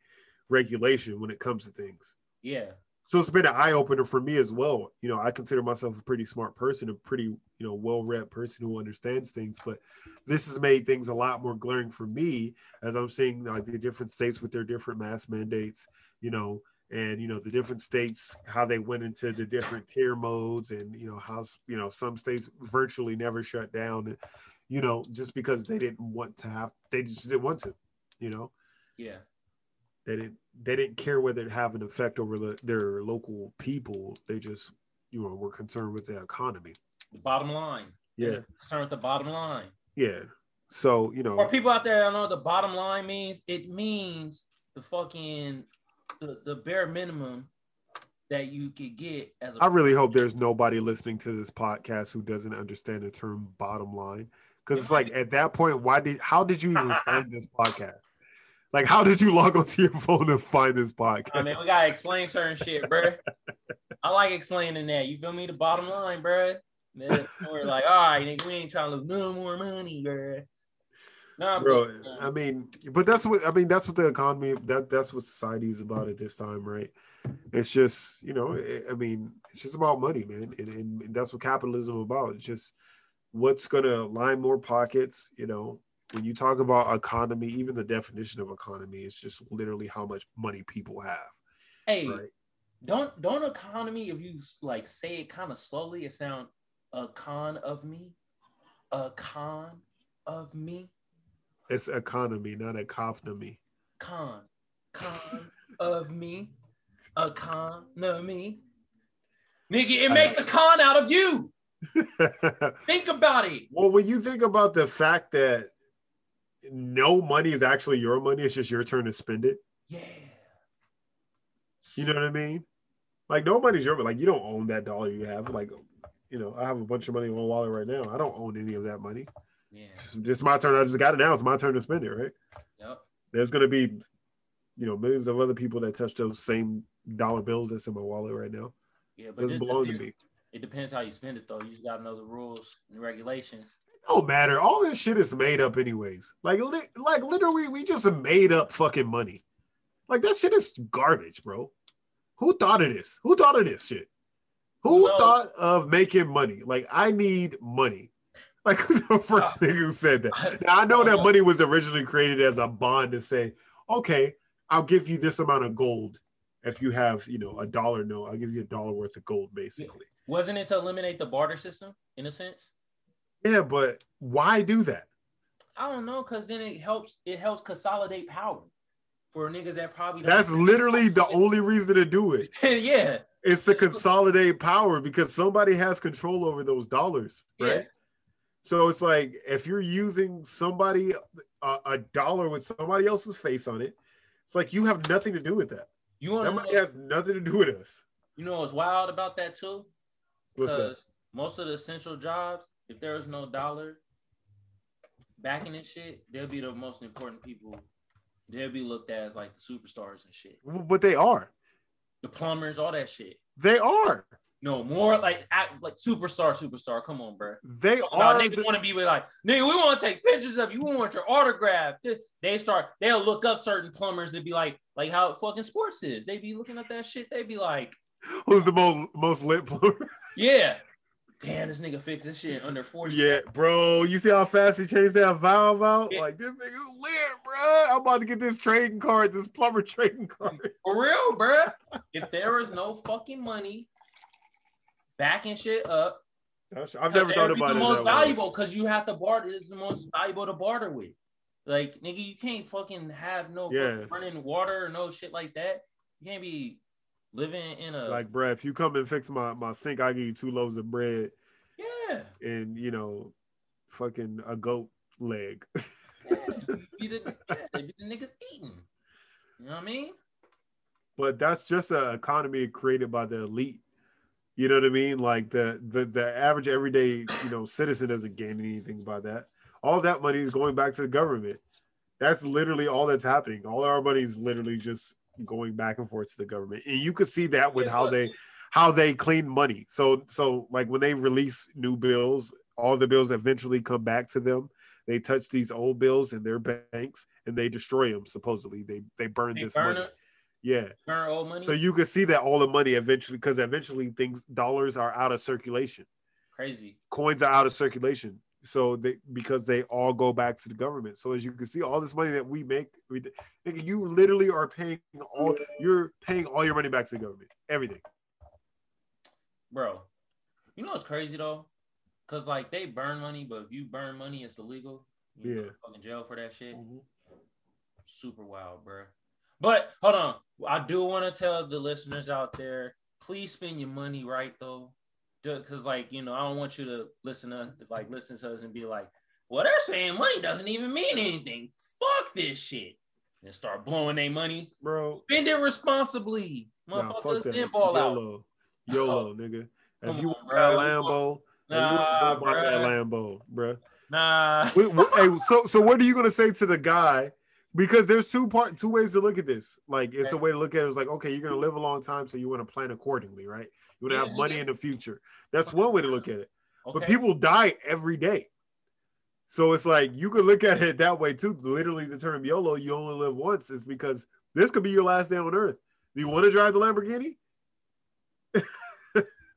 regulation when it comes to things. Yeah, so it's been an eye-opener for me as well. You know i consider myself a pretty smart person a pretty you know well-read person who understands things but this has made things a lot more glaring for me as i'm seeing like the different states with their different mass mandates you know and you know the different states how they went into the different tier modes and you know how you know some states virtually never shut down you know just because they didn't want to have they just didn't want to you know? Yeah, they didn't they didn't care whether it have an effect over the, their local people. They just you know were concerned with the economy. The bottom line. yeah. concerned with the bottom line. yeah. So you know. For people out there I don't know what the bottom line means, it means the fucking the, the bare minimum that you could get as a i really hope there's nobody listening to this podcast who doesn't understand the term bottom line. Because it's like at that point why did how did you even find this podcast like how did you log onto your phone and find this podcast I mean, we gotta explain certain shit, bruh. I like explaining that. You feel me? The bottom line, bruh. Then We're like, all right, nigga, we ain't trying to lose no more money, bruh. Nah, bro i mean but that's what i mean that's what the economy that that's what society is about at this time right it's just you know i I mean it's just about money man and, and that's what capitalism about it's just what's to line more pockets you know when you talk about economy even the definition of economy is just literally how much money people have hey, right don't don't economy if you like say it kind of slowly, it sound a con of me, a con of me, it's economy not economy con, con of me, a con of me. Nigga, it makes a con out of you. Think about it. Well, when you think about the fact that no money is actually your money, it's just your turn to spend it. Yeah. You know what I mean? Like no money's your but like you don't own that dollar you have. Like, you know, I have a bunch of money in my wallet right now. I don't own any of that money. Yeah. It's just my turn. I just got it now. It's my turn to spend it, right? Yep. There's gonna be, you know, millions of other people that touch those same dollar bills that's in my wallet right now. Yeah, It but doesn't it belong to me. It depends how you spend it though. You just gotta know the rules and regulations. Don't matter. All this shit is made up, anyways. Like, li- like literally, we just made up fucking money. Like that shit is garbage, bro. Who thought of this? Who thought of this shit? Who No. thought of making money? Like, I need money. Like who's the first Uh, nigga who said that. Now I know that money was originally created as a bond to say, okay, I'll give you this amount of gold if you have, you know, a dollar note. I'll give you a dollar worth of gold, basically. Wasn't it to eliminate the barter system in a sense? Yeah, but why do that? I don't know, because then it helps it helps consolidate power for niggas that probably That's literally the only reason to do it. yeah. It's to consolidate power because somebody has control over those dollars, right? Yeah. So it's like if you're using somebody a, a dollar with somebody else's face on it, it's like you have nothing to do with that. You want That money know? has nothing to do with us. You know what's wild about that too? What's that? Most of the essential jobs, if there was no dollar backing and shit, they'll be the most important people. They'll be looked at as like the superstars and shit. But they are. The plumbers, all that shit. They are. No, more like act, like superstar, superstar. Come on, bro. They are. niggas the- want to be with like, nigga, we want to take pictures of you. We want your autograph. They- They start, they'll look up certain plumbers and be like, like how fucking sports is. They be looking at that shit. They'd be like, Who's the most most lit plumber? yeah, damn, this nigga fixed this shit under 40. yeah, bro. You see how fast he changed that valve out? Yeah. Like this nigga's lit, bro. I'm about to get this trading card, this plumber trading card. For real, bro. If there was no fucking money backing shit up, That's- I've never thought about the it. most valuable because you have to barter. It's the most valuable to barter with. Like nigga, you can't fucking have no Yeah. running water or no shit like that. You can't be living in a Like, bruh, if you come and fix my my sink, I give you two loaves of bread yeah. and you know, fucking a goat leg. yeah. You be the, yeah, be the niggas eating. You know what I mean? but that's just an economy created by the elite. You know what I mean? Like the the the average everyday you know citizen doesn't gain anything by that. All that money is going back to the government. That's literally all that's happening. All our money is literally just going back and forth to the government, and you could see that with how they how they clean money. So so like when they release new bills, all the bills eventually come back to them. They touch these old bills in their banks and they destroy them. Supposedly, they they burn They this burn money. it, Yeah. burn old money. So you can see that all the money eventually, because eventually things dollars are out of circulation, crazy. coins are out of circulation. So they because they all go back to the government. So as you can see, all this money that we make, we, you literally are paying all you're paying all your money back to the government, everything. Bro, you know what's crazy though? Cause like they burn money, but if you burn money, it's illegal. You go Yeah. to fucking jail for that shit. Mm-hmm. Super wild, bro. But hold on, I do want to tell the listeners out there, please spend your money right though, because like you know, I don't want you to listen to like listen to us and be like, well, they're saying money doesn't even mean anything. Fuck this shit, and start blowing their money. Bro, Spend it responsibly, motherfuckers. fuck that. then ball out. YOLO, YOLO, oh. nigga. If you want that. Lambo, then you Nah, don't buy that. Lambo, bruh. Nah. Wait, wait, hey, so so what are you gonna say to the guy? Because there's two part two ways to look at this. Like it's a way to look at it. It's like okay, you're gonna live a long time, so you want to plan accordingly, right? You want to Yeah, have money yeah. in the future. That's one way to look at it. But people die every day, so it's like you could look at it that way too. Literally, the term YOLO, you only live once, is because this could be your last day on Earth. Do you want to drive the Lamborghini?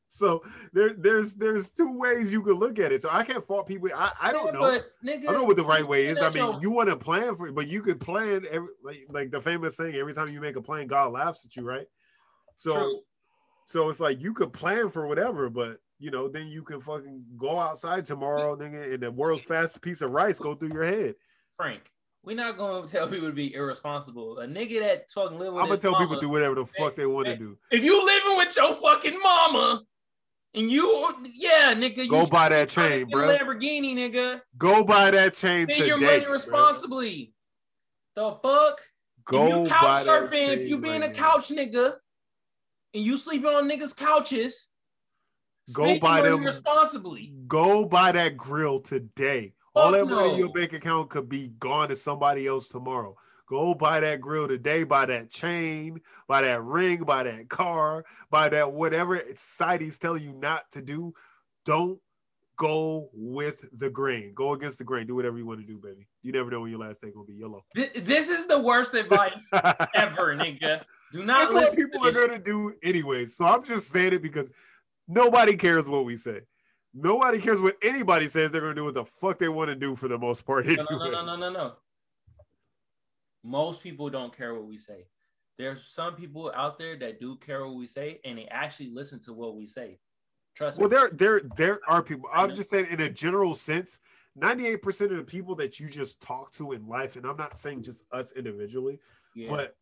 so there, there's there's two ways you could look at it. So I can't fault people. I, I don't Yeah, know. Nigga, I don't know what the right way is. I mean, your- you want to plan for it, but you could plan every like, like the famous saying, every time you make a plan, God laughs at you, right? So True. so it's like you could plan for whatever, but you know, then you can fucking go outside tomorrow, nigga, and the world's fastest piece of rice go through your head. Frank, we're not gonna tell people to be irresponsible. A nigga that fucking live with I'm gonna tell people mama- to do whatever the fuck they want to do. If you living with your fucking mama, and you, yeah, nigga, you Go buy that chain, bro. Lamborghini, nigga. Go buy that chain Spend today. your money bro. responsibly. The fuck? Go you couch surfing, if you being a couch nigga, and you sleeping on niggas' couches, Go buy money them- responsibly. Go buy that grill today. All Fuck that money in your bank account could be gone to somebody else tomorrow. Go buy that grill today, buy that chain, buy that ring, buy that car, buy that whatever society's telling you not to do. Don't go with the grain. Go against the grain. Do whatever you want to do, baby. You never know when your last day gonna be yellow. This is the worst advice ever, nigga. Do not That's what people are gonna do anyway. So I'm just saying it because nobody cares what we say. Nobody cares what anybody says. They're gonna do what the fuck they want to do for the most part. No, Anyway. no, no, no, no, no, no. Most people don't care what we say. There's some people out there that do care what we say, and they actually listen to what we say. Trust Well, me. Well, there, there, there are people. I'm just saying, in a general sense, 98% of the people that you just talk to in life, and I'm not saying just us individually, Yeah. But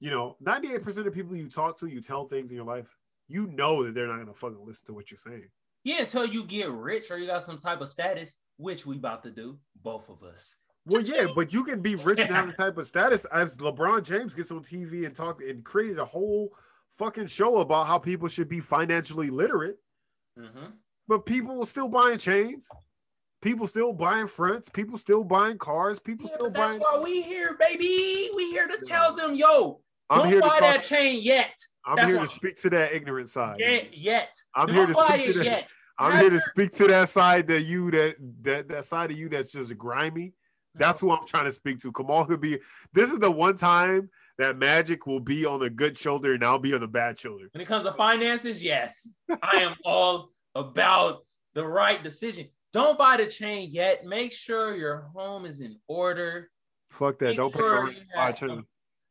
you know, 98% of people you talk to, you tell things in your life, you know that they're not gonna fucking listen to what you're saying. yeah, until you get rich or you got some type of status, which we about to do, both of us. Well, yeah, but you can be rich and have the type of status as LeBron James gets on TV and talked and created a whole fucking show about how people should be financially literate, Mm-hmm. but people are still buying chains, people still buying fronts, people still buying cars, people Yeah, still that's buying. why we here, baby. We here to tell them, yo, I'm don't here to buy talk. that chain yet. I'm that's here why- to speak to that ignorant side. Yet, yet. I'm don't here to speak to that. yet. I'm Have here to speak to that side that you that that that side of you that's just grimy. That's who I'm trying to speak to. Kamal could be. This is the one time that Magic will be on the good shoulder and I'll be on the bad shoulder. When it comes to finances, yes, I am all about the right decision. Don't buy the chain yet. Make sure your home is in order. Fuck that. Make Don't pay sure the rent you for my have chain.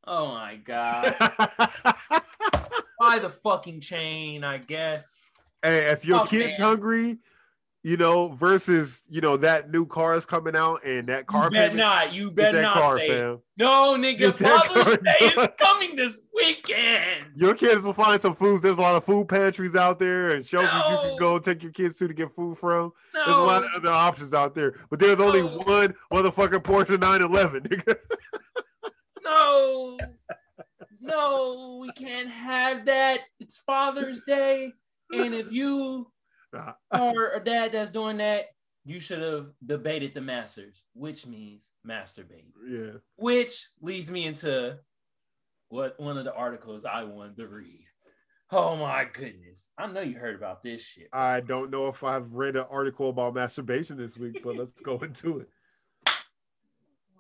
Oh my god. buy the fucking chain, I guess. Hey, if your Oh, kid's man. hungry, you know, versus you know that new car is coming out and that car You better not. You that not car, say. fam. No, nigga. Father's Day is coming this weekend. Your kids will find some foods. There's a lot of food pantries out there and shelters you can go take your kids to to get food from. No. There's a lot of other options out there, but there's only No. one motherfucking Porsche 911. nigga. No, no, we can't have that. It's Father's Day. And if you Are a dad that's doing that, you should have debated the masters, which means masturbate. yeah. Which leads me into what one of the articles I wanted to read. Oh my goodness. I know you heard about this shit. I don't know if I've read an article about masturbation this week, but let's go into it.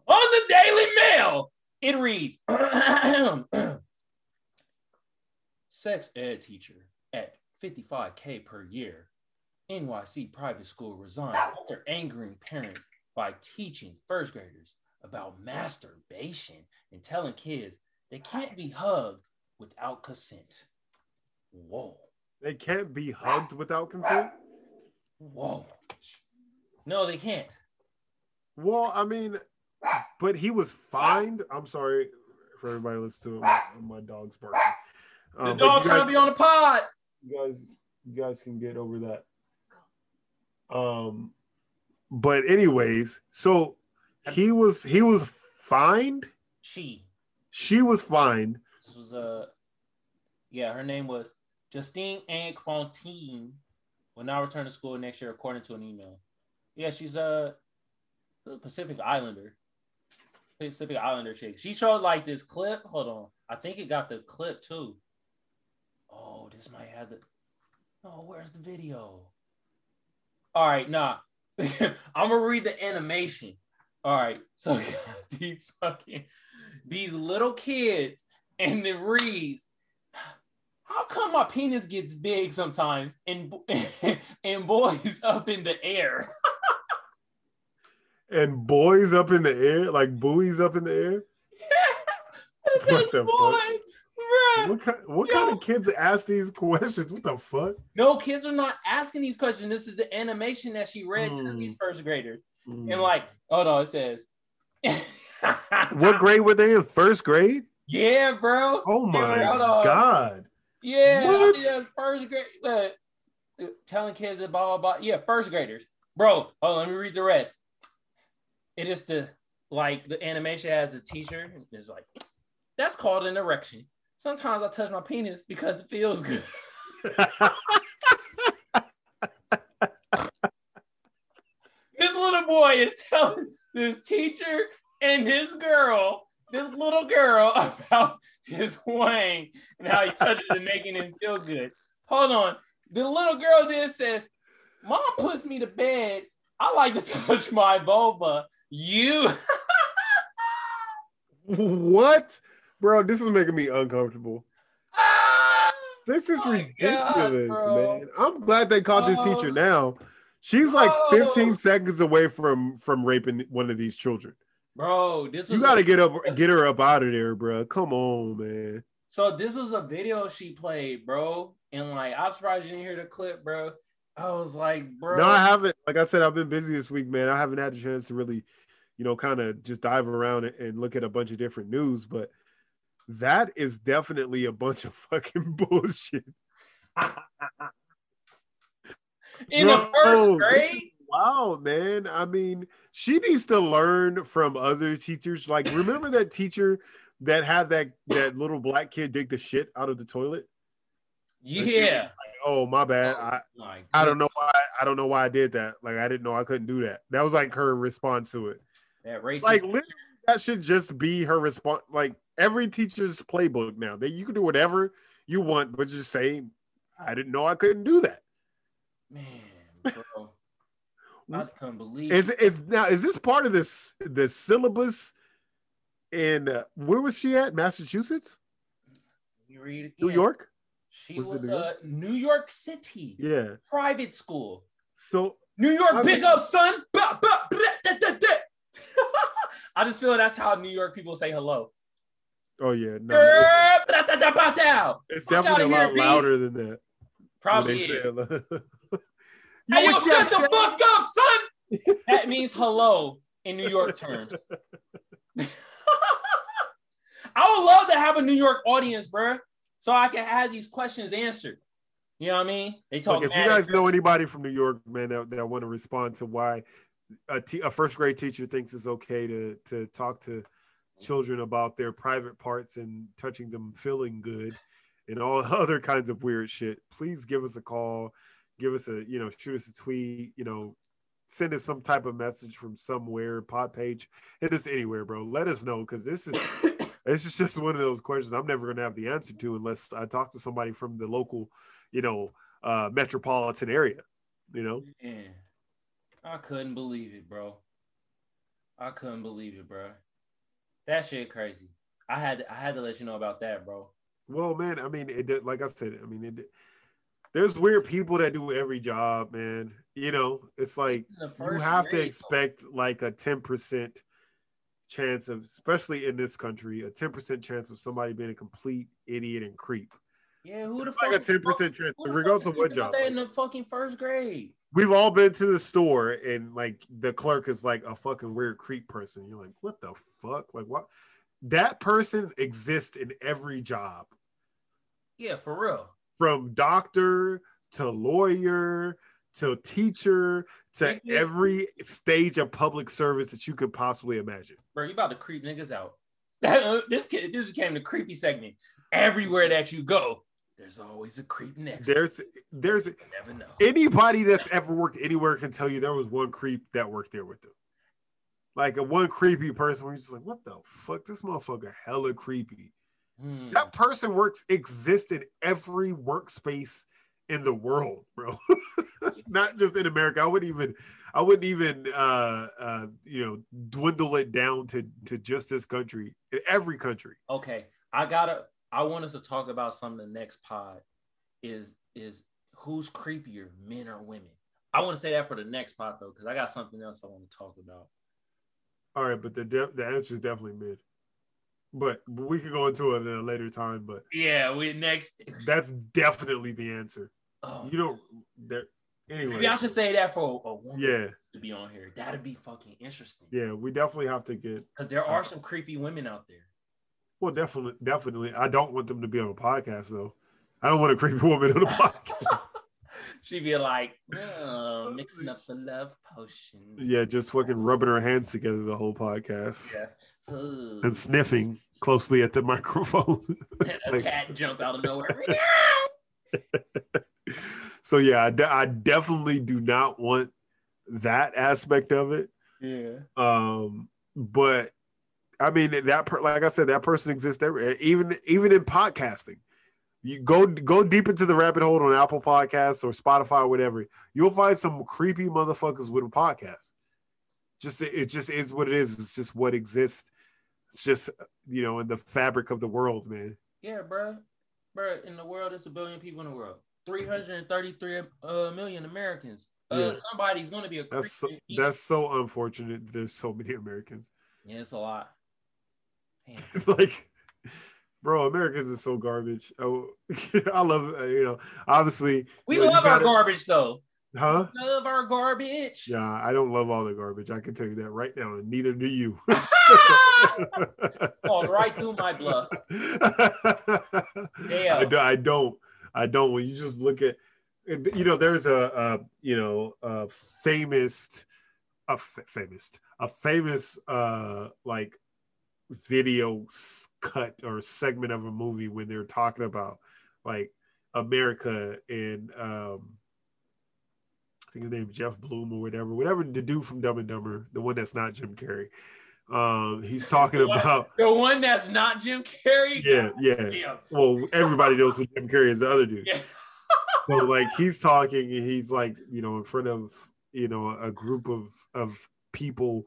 On the Daily Mail, it reads Sex ed teacher at 55K per year. NYC private school resigns after angering parents by teaching first graders about masturbation and telling kids they can't be hugged without consent. Whoa. They can't be hugged without consent. Whoa. No, they can't. Well, I mean, but he was fined. I'm sorry for everybody listening to. My, my dog's barking. The Um, but dog trying guys- to be on the pod. you guys you guys can get over that um but anyways so he was he was fined She. she was fined This was uh yeah, her name was Justine Ang Fontaine will now return to school next year, according to an email. Yeah, she's a Pacific Islander. Pacific Islander chick. She showed like this clip. Hold on. I think it got the clip too. Oh, this might have the Oh, where's the video? All right, nah. I'm gonna read the animation. All right, so oh, these fucking these little kids, and it reads, "How come my penis gets big sometimes and and boys up in the air?" and boys up in the air like buoys up in the air says What the boy. What kind, what Yo. kind of kids ask these questions what the fuck No, kids are not asking these questions. This is the animation that she read to Hmm. these first graders, Mm. and like, hold on, it says. what grade were they in first grade Yeah, bro. oh my god Yeah, What? yeah, first grade. Uh, telling kids that blah blah blah. Yeah, first graders, bro. Oh, let me read the rest. It is the like the animation has a teacher. and It's like that's called an erection. Sometimes I touch my penis because it feels good. This little boy is telling this teacher and his girl, this little girl, about his wang and how he touches it, making him feel good. Hold on. The little girl then says, Mom puts me to bed. I like to touch my vulva. You what bro this is making me uncomfortable Ah! This is Oh my God, ridiculous, man. I'm glad they caught this teacher now. She's like Oh. 15 seconds away from from raping one of these children. bro. This was You got to get up, get her up out of there, bro. Come on, man. so this was a video she played, bro. And like I'm surprised you didn't hear the clip, bro. I was like, bro. No, I haven't. Like I said, I've been busy this week, man. I haven't had the chance to really, you know, kind of just dive around and look at a bunch of different news. But that is definitely a bunch of fucking bullshit. In the first grade? Wow, man. I mean, she needs to learn from other teachers. Like, remember that teacher that had that that little black kid dig the shit out of the toilet? And she was Yeah. like, oh, my bad. Oh I, My I don't know why. I don't know why I did that. Like, I didn't know I couldn't do that. That was like her response to it. That racist. Like, literally, that should just be her response. Like every teacher's playbook now. That you can do whatever you want, but just say, I didn't know I couldn't do that. man, bro. I couldn't believe Is is now is this part of this the syllabus? and uh, where was she at? Massachusetts, You read it New. York. She Was was, New York? New York City Yeah. private school. So New York, I big mean- up, son. I just feel that's how New York people say hello. Oh yeah, no, blah, da, da, bah, dow. it's definitely a lot here, louder than that. Probably say you Hey, yo, shut the fuck up, son. that means hello in New York terms. I would love to have a New York audience, bro, so I can have these questions answered. You know what I mean? They talk. Look, if you guys know anybody from New York, man, that, that want to respond to why a, a first grade teacher thinks it's okay to to talk to children about their private parts and touching them feeling good and all other kinds of weird shit, please give us a call, give us a you know shoot us a tweet, you know, send us some type of message from somewhere, pod page, hit us anywhere, bro. Let us know because this is this is just one of those questions I'm never gonna have the answer to unless I talk to somebody from the local, you know, uh, metropolitan area. You know, Man, I couldn't believe it, bro. I couldn't believe it, bro. That shit crazy. I had to, I had to let you know about that, bro. well, man. I mean, it did- like I said, I mean, it. There's weird people that do every job, man. You know, it's like you have to grade, expect like a 10% chance of, especially in this country, a 10% chance of somebody being a complete idiot and creep. Yeah, who the It's fuck? like a 10% chance, regardless of what job. that in the fucking first grade. We've all been to the store and like the clerk is like a fucking weird creep person. You're like, what the fuck? Like, what? That person exists in every job Yeah, for real. from doctor to lawyer to teacher to Yeah. every stage of public service that you could possibly imagine. Bro, you about to creep niggas out. this kid, this became the creepy segment. Everywhere that you go, there's always a creep next. There's there's never know. anybody that's ever worked anywhere can tell you there was one creep that worked there with them. Like a one creepy person where you're just like, what the fuck? This motherfucker hella creepy. Hmm. That person works exists in every workspace in the world, bro. Not just in America. I wouldn't even I wouldn't even uh uh you know dwindle it down to to just this country. In every country. Okay, I gotta. I want us to talk about something. The next pod is is who's creepier, men or women. I want to say that for the next pod though, because I got something else I want to talk about. All right, but the de- the answer is definitely mid. But, but we could go into it at a later time, but Yeah, we next. that's definitely the answer. Oh, You don't there anyway. maybe I should say that for a woman Yeah, to be on here. That'd be fucking interesting. yeah, we definitely have to get Because there are some creepy women out there. Well definitely definitely. I don't want them to be on a podcast though. I don't want a creepy woman on a podcast. She'd be like, oh, mixing up the love potion. yeah, just fucking rubbing her hands together the whole podcast. Yeah. Ooh. And sniffing closely at the microphone. a like- cat jump out of nowhere. so yeah, I, de- I definitely do not want that aspect of it. yeah. Um, but I mean that per- like I said, that person exists every even even in podcasting. You go go deep into the rabbit hole on Apple Podcasts or Spotify or whatever, you'll find some creepy motherfuckers with a podcast. Just it just is what it is. It's just what exists. It's just you know in the fabric of the world, man. Yeah, bro. Bro, in the world, there's a billion people in the world. 333 uh, million Americans. Uh, Yeah. Somebody's going to be a That's so, creep in each- that's so unfortunate. There's so many Americans. Yeah, it's a lot. Like, bro, Americans is so garbage. Oh, I love uh, you know. Obviously, We you know, love our gotta- garbage, though. Huh? Love our garbage. Yeah, I don't love all the garbage. I can tell you that right now, and neither do you. Fall right through my bluff. Damn. I, do, I don't. I don't. When you just look at, you know, there's a, a you know, a famous, a f- famous, a famous, uh, like video cut or segment of a movie when they're talking about like America and um I think his name is Jeff Bloom or whatever, whatever the dude from Dumb and Dumber, the one that's not Jim Carrey. Um, he's talking What? about The one that's not Jim Carrey. yeah, yeah. Damn. Well, everybody knows who Jim Carrey is, the other dude. Yeah. So like he's talking and he's like, you know, in front of you know a group of of people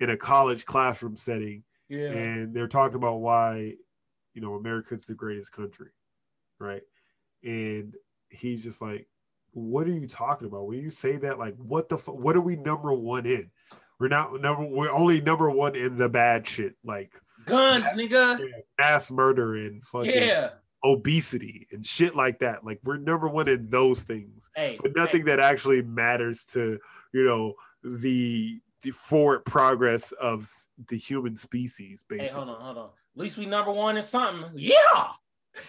in a college classroom setting, Yeah. and they're talking about why you know America's the greatest country, right? And he's just like, "What are you talking about? When you say that, like, what the fu- what are we number one in? We're not number. We're only number one in the bad shit, like Guns, nigga. mass murder and fucking Yeah. obesity and shit like that. Like we're number one in those things, Hey. but nothing that actually matters to you know the the forward progress of the human species. Hey, Basically, hold on, hold on. At least we number one in something. Yeah.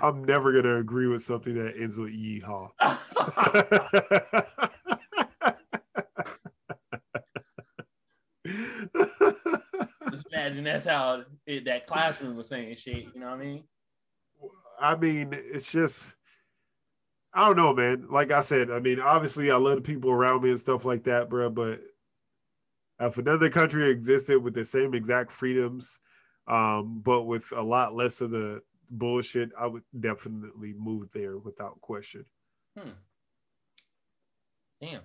I'm never gonna agree with something that ends with yeehaw. Just imagine that's how it, that classroom was saying shit. You know what I mean? I mean, it's just I don't know, man. Like I said, I mean, obviously I love the people around me and stuff like that, bro. But if another country existed with the same exact freedoms, um, but with a lot less of the bullshit, I would definitely move there without question. Hmm. Damn.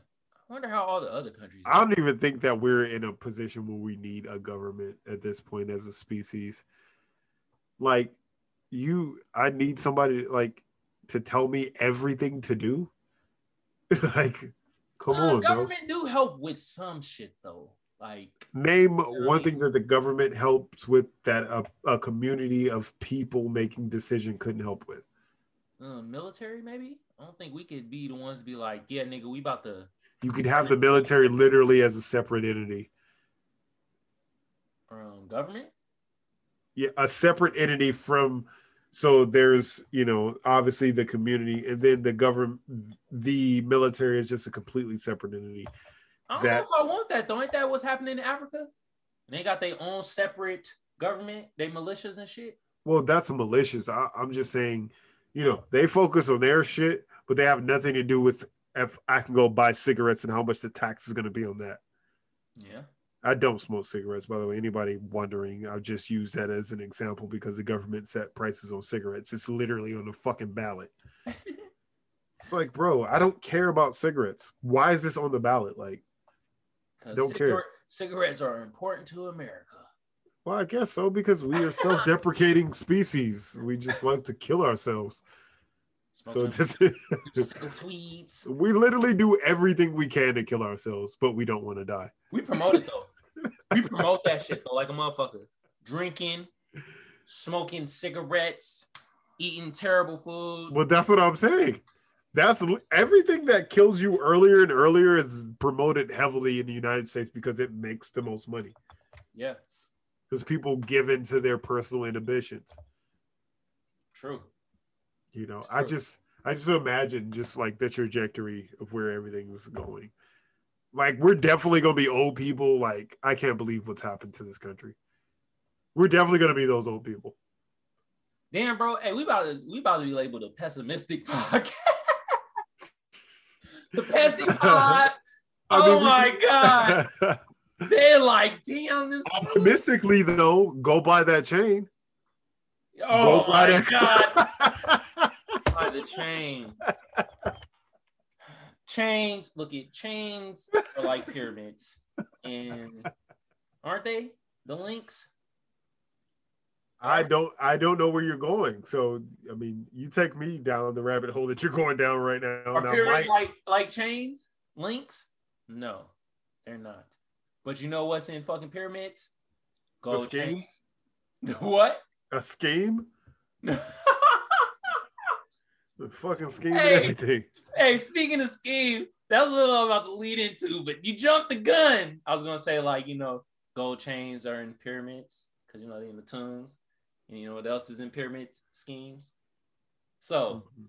I wonder how all the other countries. I don't even think that we're in a position where we need a government at this point as a species. Like you, I need somebody like to tell me everything to do. like, come Uh, on, bro. government do help with some shit though. Like Name know one mean? thing that the government helps with that a, a community of people making decision couldn't help with. uh, military, maybe. I don't think we could be the ones to be like, yeah, nigga, we about to You could have the military literally as a separate entity. from government. yeah, a separate entity from so there's you know obviously the community and then the government the military is just a completely separate entity I don't That- know if I want that though. Ain't that what's happening in Africa? And they got their own separate government, they militias and shit. well that's a malicious I, i'm just saying you know they focus on their shit but they have nothing to do with if i can go buy cigarettes and how much the tax is going to be on that Yeah. I don't smoke cigarettes by the way anybody wondering i'll just use that as an example because the government set prices on cigarettes it's literally on the fucking ballot it's like bro i don't care about cigarettes why is this on the ballot Like, Don't care. Cigarettes are important to America. Well, I guess so because we are self-deprecating species. We just love to kill ourselves. So Smoking this, sickle tweeds. we literally do everything we can to kill ourselves, but we don't want to die. We promote it though. We promote that shit though, like a motherfucker. Drinking, smoking cigarettes, eating terrible food. Well, that's what I'm saying. That's everything that kills you earlier and earlier is promoted heavily in the United States because it makes the most money. Yeah, Because people give in to their personal inhibitions. true. You know, I just I just imagine just like the trajectory of where everything's going. Like we're definitely gonna be old people. Like I can't believe what's happened to this country. We're definitely gonna be those old people. Damn, bro. Hey, we about to we about to be labeled a pessimistic podcast. the pessy pod. I oh mean, we my could- god. They're like, damn, this. Optimistically though, go buy that chain. Oh go buy my that- god. By the chain. Chains, look at chains are like pyramids. And aren't they? The links? I don't I don't know where you're going. So I mean, you take me down the rabbit hole that you're going down right now. Are Now, pyramids my- like like chains? Links? No, they're not. But you know what's in fucking pyramids? Gold scheme? chains. what? a scheme? The fucking scheme Hey. and everything. Hey, speaking of scheme, that's what I'm about to lead into, but you jumped the gun. I was gonna say, like, you know, gold chains are in pyramids because you know they're in the tombs. And you know what else is in pyramid schemes? So mm-hmm.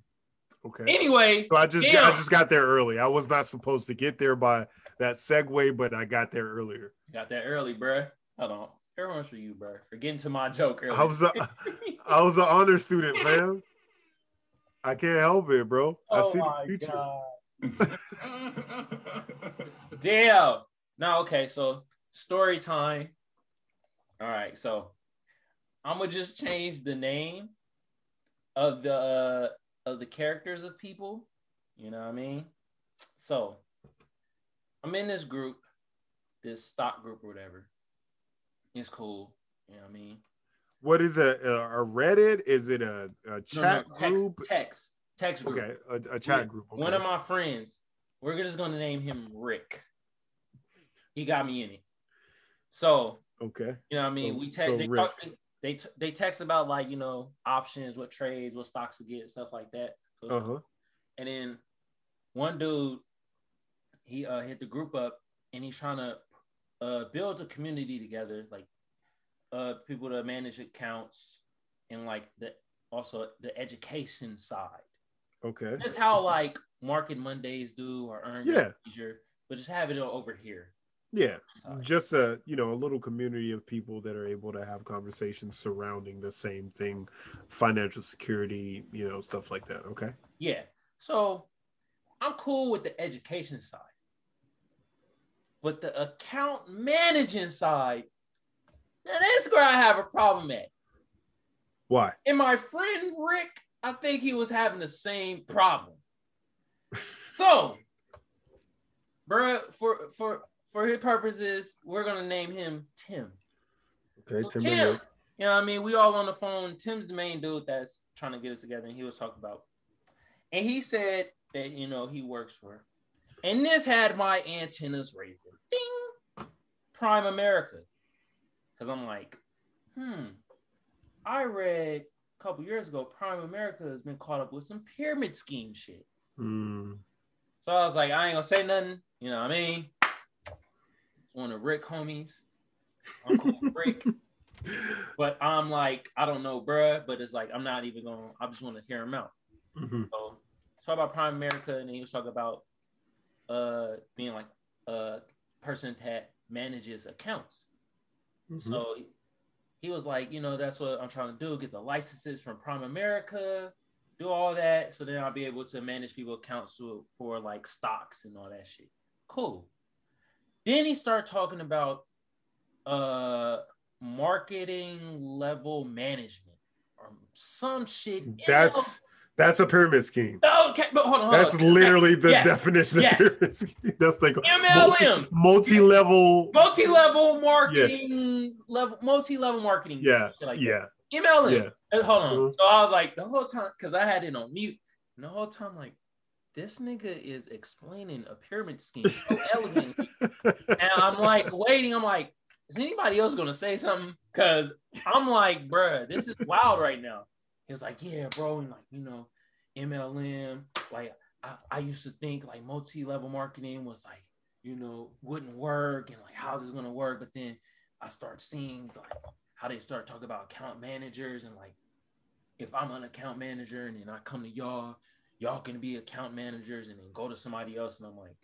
Okay. anyway, So I just I just got there early. I was not supposed to get there by that segue, but I got there earlier. got that early, bruh. Hold on. Everyone's for you, bruh. For getting to my joke early. I was a I was an honor student, fam. I can't help it, bro. I Oh see the my future. Damn. No, okay. So story time. All right. So I'm gonna just change the name of the uh, of the characters of people. You know what I mean? So I'm in this group, this stock group or whatever. It's cool. You know what I mean? What is a a Reddit? Is it a, a No, no, chat text, group? Text. Text group. Okay, a, a chat group. One of my friends, we're just gonna name him Rick. He got me in it. So Okay. you know what I mean. So- we text. so they, talk, they t- they text about like you know options, what trades, what stocks to get, stuff like that. So Uh huh. and then one dude, he uh, hit the group up and he's trying to uh, build a community together, like uh, people to manage accounts and like the also the education side. Okay. That's how like Market Mondays do or Earn Yeah. Leisure, but just have it over here. Yeah. Just a you know a little community of people that are able to have conversations surrounding the same thing, financial security, you know, stuff like that. Okay. Yeah. So I'm cool with the education side. But the account managing side, now that's where I have a problem at. Why? And my friend Rick, I think he was having the same problem. so, bruh, for for for his purposes, we're gonna name him Tim. Okay. So Tim Tim, you know what I mean? We all on the phone. Tim's the main dude that's trying to get us together, and he was talking about. And he said that, you know, he works for. And this had my antennas raising. Ding! Primerica. Because I'm like, hmm. I read a couple years ago, Primerica has been caught up with some pyramid scheme shit. Hmm. So I was like, I ain't gonna say nothing. You know what I mean? One of Rick homies. I'm Rick. But I'm like, I don't know, bruh. But it's like I'm not even. To I just want to hear him out. Mhm. So talk about Primerica, and then he was talking about uh being like a person that manages accounts. Mhm. So he was like, you know, that's what I'm trying to do: get the licenses from Primerica, do all that, so then I'll be able to manage people accounts for, for like stocks and all that shit. Cool. Then he started talking about uh marketing level management or some shit. That's that's a pyramid scheme. okay, but hold on. Hold That's on. literally the Yes. definition Yes. of pyramid scheme. That's like MLM. multi level. multi-level marketing level multi-level marketing Yeah, like yeah, that. MLM. yeah. Uh, hold on Mhm. so i was like the whole time because i had it on mute and the whole time like this nigga is explaining a pyramid scheme so elegantly and i'm like waiting i'm like is anybody else gonna say something because i'm like bruh this is wild right now he was like yeah bro and like you know mlm like I, I used to think like multi-level marketing was like you know wouldn't work and like how's this gonna work? But then i start seeing like how they start talking about account managers and like if i'm an account manager and then i come to y'all y'all can be account managers and then go to somebody else and i'm like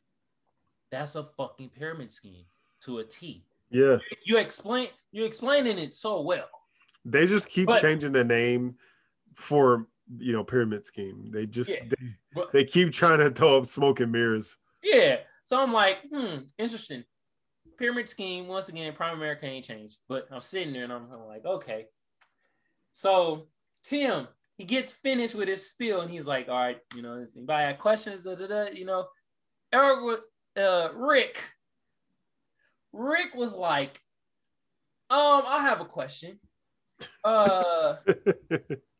that's a fucking pyramid scheme to a t. Yeah. you explain you explaining it so well. They just keep But- changing the name for you know pyramid scheme. They just Yeah, they, but- they keep trying to throw up smoke and mirrors. Yeah. So I'm like, hmm, interesting. Pyramid scheme, once again, Primerica ain't changed. But I'm sitting there and I'm, like, okay. So Tim, he gets finished with his spiel and he's like, all right, you know, anybody have questions? Da, da, da, you know, Eric, uh, Rick, Rick was like, um, I have a question. Uh,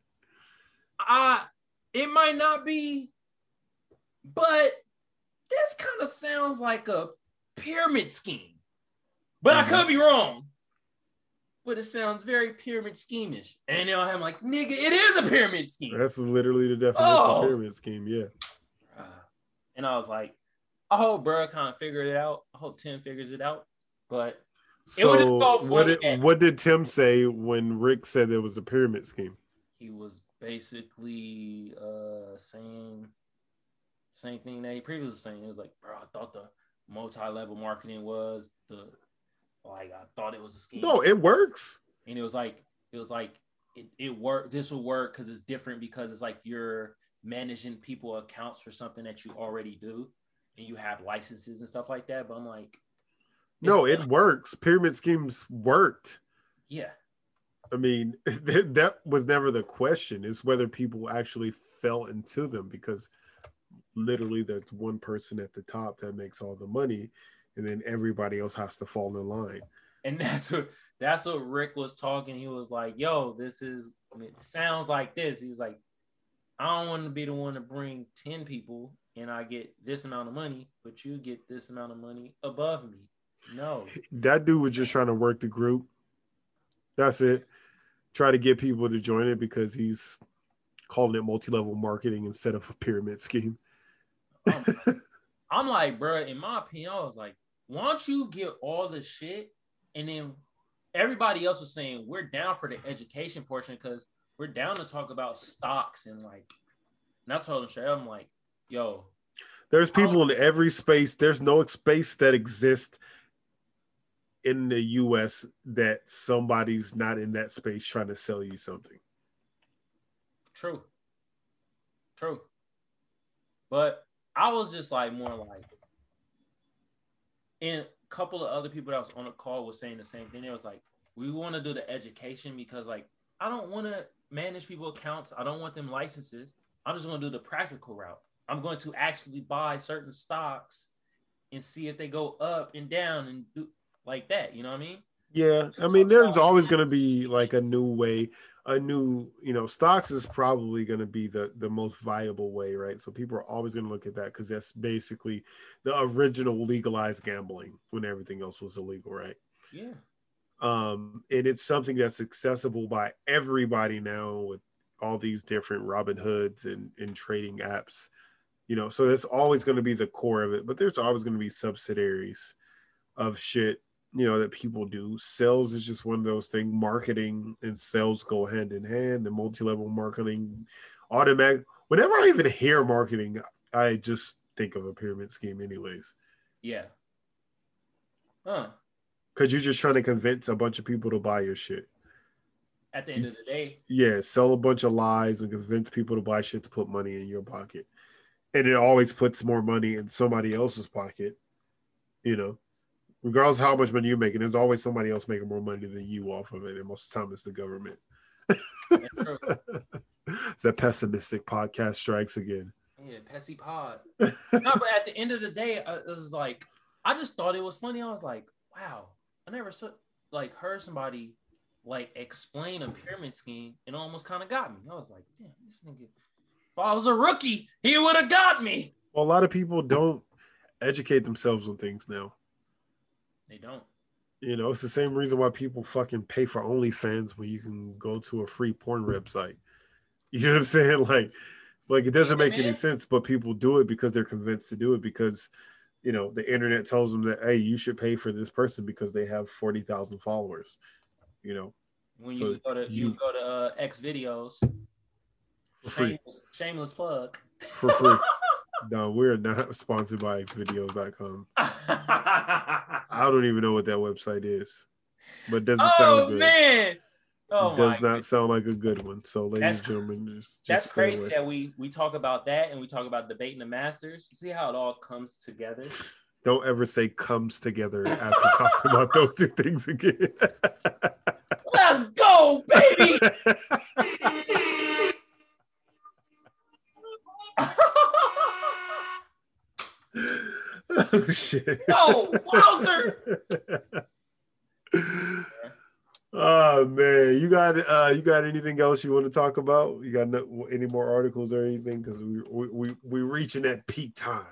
I it might not be, but this kind of sounds like a pyramid scheme. But I could mm-hmm. be wrong. but it sounds very pyramid schemish. And now I'm like, nigga, it is a pyramid scheme. That's literally the definition Oh. of pyramid scheme. Yeah. And I was like, I hope bro kind of figured it out. I hope Tim figures it out. But It was just So so what did, what did Tim say when Rick said there was a pyramid scheme? he was basically uh saying same thing that he previously was saying. It was like, bro, I thought the multi-level marketing was the like I thought it was a scheme. No, it works. and it was like it was like it, it worked this will work because it's different because it's like you're managing people accounts for something that you already do and you have licenses and stuff like that but i'm like No, it works. Pyramid schemes worked. yeah I mean, that, was never the question. It's whether people actually fell into them because literally there's one person at the top that makes all the money and then everybody else has to fall in line. and that's what that's what rick was talking he was like yo this is it sounds like this he was like i don't want to be the one to bring 10 people and i get this amount of money but you get this amount of money above me no That dude was just trying to work the group. That's it. Try to get people to join it because he's calling it multi-level marketing instead of a pyramid scheme. I'm, um, I'm like, bro, in my opinion, I was like, why don't you get all the shit? And then everybody else was saying, we're down for the education portion because we're down to talk about stocks and like, and I told him straight, I'm like, yo, There's people in every space. There's no space that exists in the US that somebody's not in that space trying to sell you something. true. True. But I was just like, more like, and a couple of other people that was on the call was saying the same thing. It was like, we want to do the education because like I don't want to manage people accounts. I don't want them licenses. I'm just going to do the practical route. I'm going to actually buy certain stocks and see if they go up and down and do like that. You know what I mean? Yeah, I mean, there's always going to be like a new way, a new, you know, stocks is probably going to be the the most viable way, right? So people are always going to look at that because that's basically the original legalized gambling when everything else was illegal, right? Yeah. um, and it's something that's accessible by everybody now with all these different Robin Hoods and, and trading apps. You know, so that's always going to be the core of it, but there's always going to be subsidiaries of shit, you know, that people do. Sales is just one of those things. Marketing and sales go hand in hand, and multi-level marketing automatic. Whenever I even hear marketing, I just think of a pyramid scheme, anyways. Yeah. Huh. Because you're just trying to convince a bunch of people to buy your shit. At the end of the day, yeah, sell a bunch of lies and convince people to buy shit to put money in your pocket. And it always puts more money in somebody else's pocket, you know. Regardless of how much money you're making, there's always somebody else making more money than you off of it. And most of the time it's the government. the pessimistic podcast strikes again. Yeah, Pessy Pod. no, but at the end of the day, I, it was like I just thought it was funny. I was like, wow, I never saw like heard somebody like explain a pyramid scheme. It almost kind of got me. I was like, damn, this nigga. If I was a rookie, he would have got me. Well, a lot of people don't educate themselves on things now. They don't. You know, it's the same reason why people fucking pay for OnlyFans when you can go to a free porn website. You know what I'm saying? Like, like it doesn't make any sense, but people do it because they're convinced to do it because, you know, the internet tells them that hey, you should pay for this person because they have forty thousand followers. You know, When So you go to you, you- go to uh, X videos, for free, shameless, shameless plug. for free. no, we're not sponsored by xvideos.com. I don't even know what that website is, but it doesn't oh sound good. man. Oh it does not sound like a good one. So, ladies That's- and gentlemen, just, just That's crazy away. that we we talk about that and we talk about debating the masters. See how it all comes together. Don't ever say comes together after talking about those two things again. Let's go, baby. Oh shit. Yo, wowzer. oh man, you got uh you got anything else you want to talk about? You got no, any more articles or anything? Because we we we we reaching that peak time.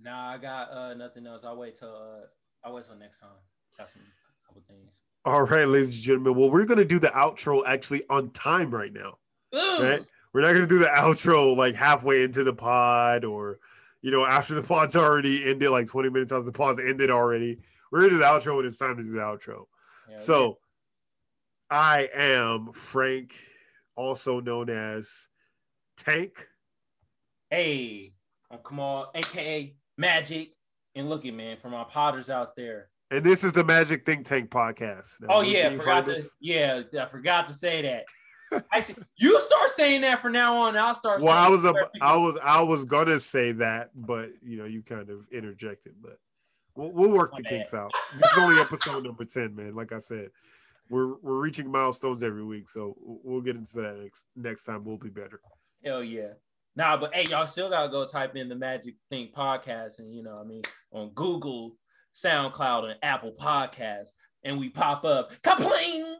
nah, I got uh nothing else. I'll wait till uh I'll wait till next time. Got some couple things. All right, ladies and gentlemen. Well, we're gonna do the outro actually on time right now. Ooh. Right? We're not gonna do the outro like halfway into the pod or you know after the pod's already ended, like 20 minutes after the pod's ended already. We're gonna the outro when it's time to do the outro. Yeah, So I am Frank, also known as Tank. Hey, I'm Kamal, aka Magic. And look it, man, for my potters out there. And this is the Magic Think Tank podcast. Now, Oh yeah, forgot to yeah, I forgot to say that. Actually, you start saying that from now on. I'll start. Well, I was a, I was I was gonna say that, but you know, you kind of interjected. But we'll, we'll work the My kinks out. This is only episode number ten, man. Like I said, we're we're reaching milestones every week, so we'll- we'll get into that next next time. We'll be better. Hell yeah. Nah, but hey, y'all still gotta go type in the Magic Think podcast, and you know, what I mean, on Google, SoundCloud, and Apple Podcasts, and we pop up. Kapling!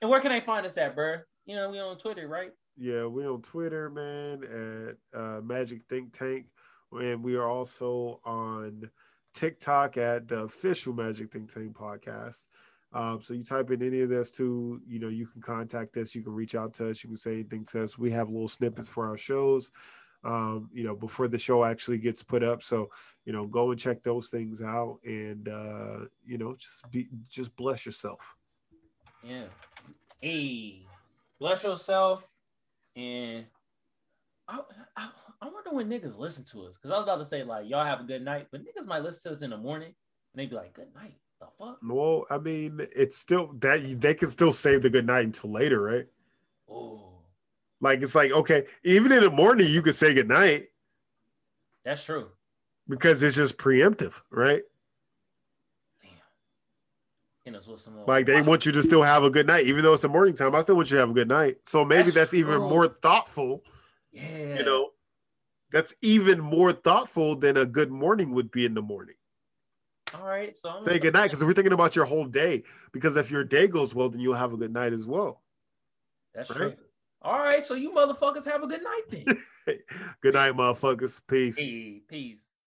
And where can they find us at, bruh? You know, we on Twitter, right? Yeah, we on Twitter, man, at uh, Magic Think Tank, and we are also on TikTok at the official Magic Think Tank podcast. Um, so you type in any of this too, you know, you can contact us, you can reach out to us, you can say anything to us. We have little snippets for our shows, um, you know, before the show actually gets put up. So, you know, go and check those things out and uh, you know, just be just bless yourself. Yeah. Hey, bless yourself. And I, I, I wonder when niggas listen to us. Because I was about to say, like, y'all have a good night, but niggas might listen to us in the morning and they'd be like, good night. The fuck? Well, I mean, it's still that they can still save the good night until later, right? Oh, Like it's like okay, even in the morning you could say good night. that's true. because it's just preemptive, right? Hit us with some. Like they want you to still have a good night, even though it's the morning time. I still want you to have a good night. So maybe That's that's, even more thoughtful. Yeah. You know, that's even more thoughtful than a good morning would be in the morning. All right. So I'm Say good night because we're thinking about your whole day. Because if your day goes well, then you'll have a good night as well. That's right? true. All right. So you motherfuckers have a good night then. good night, motherfuckers. Peace. hey, peace.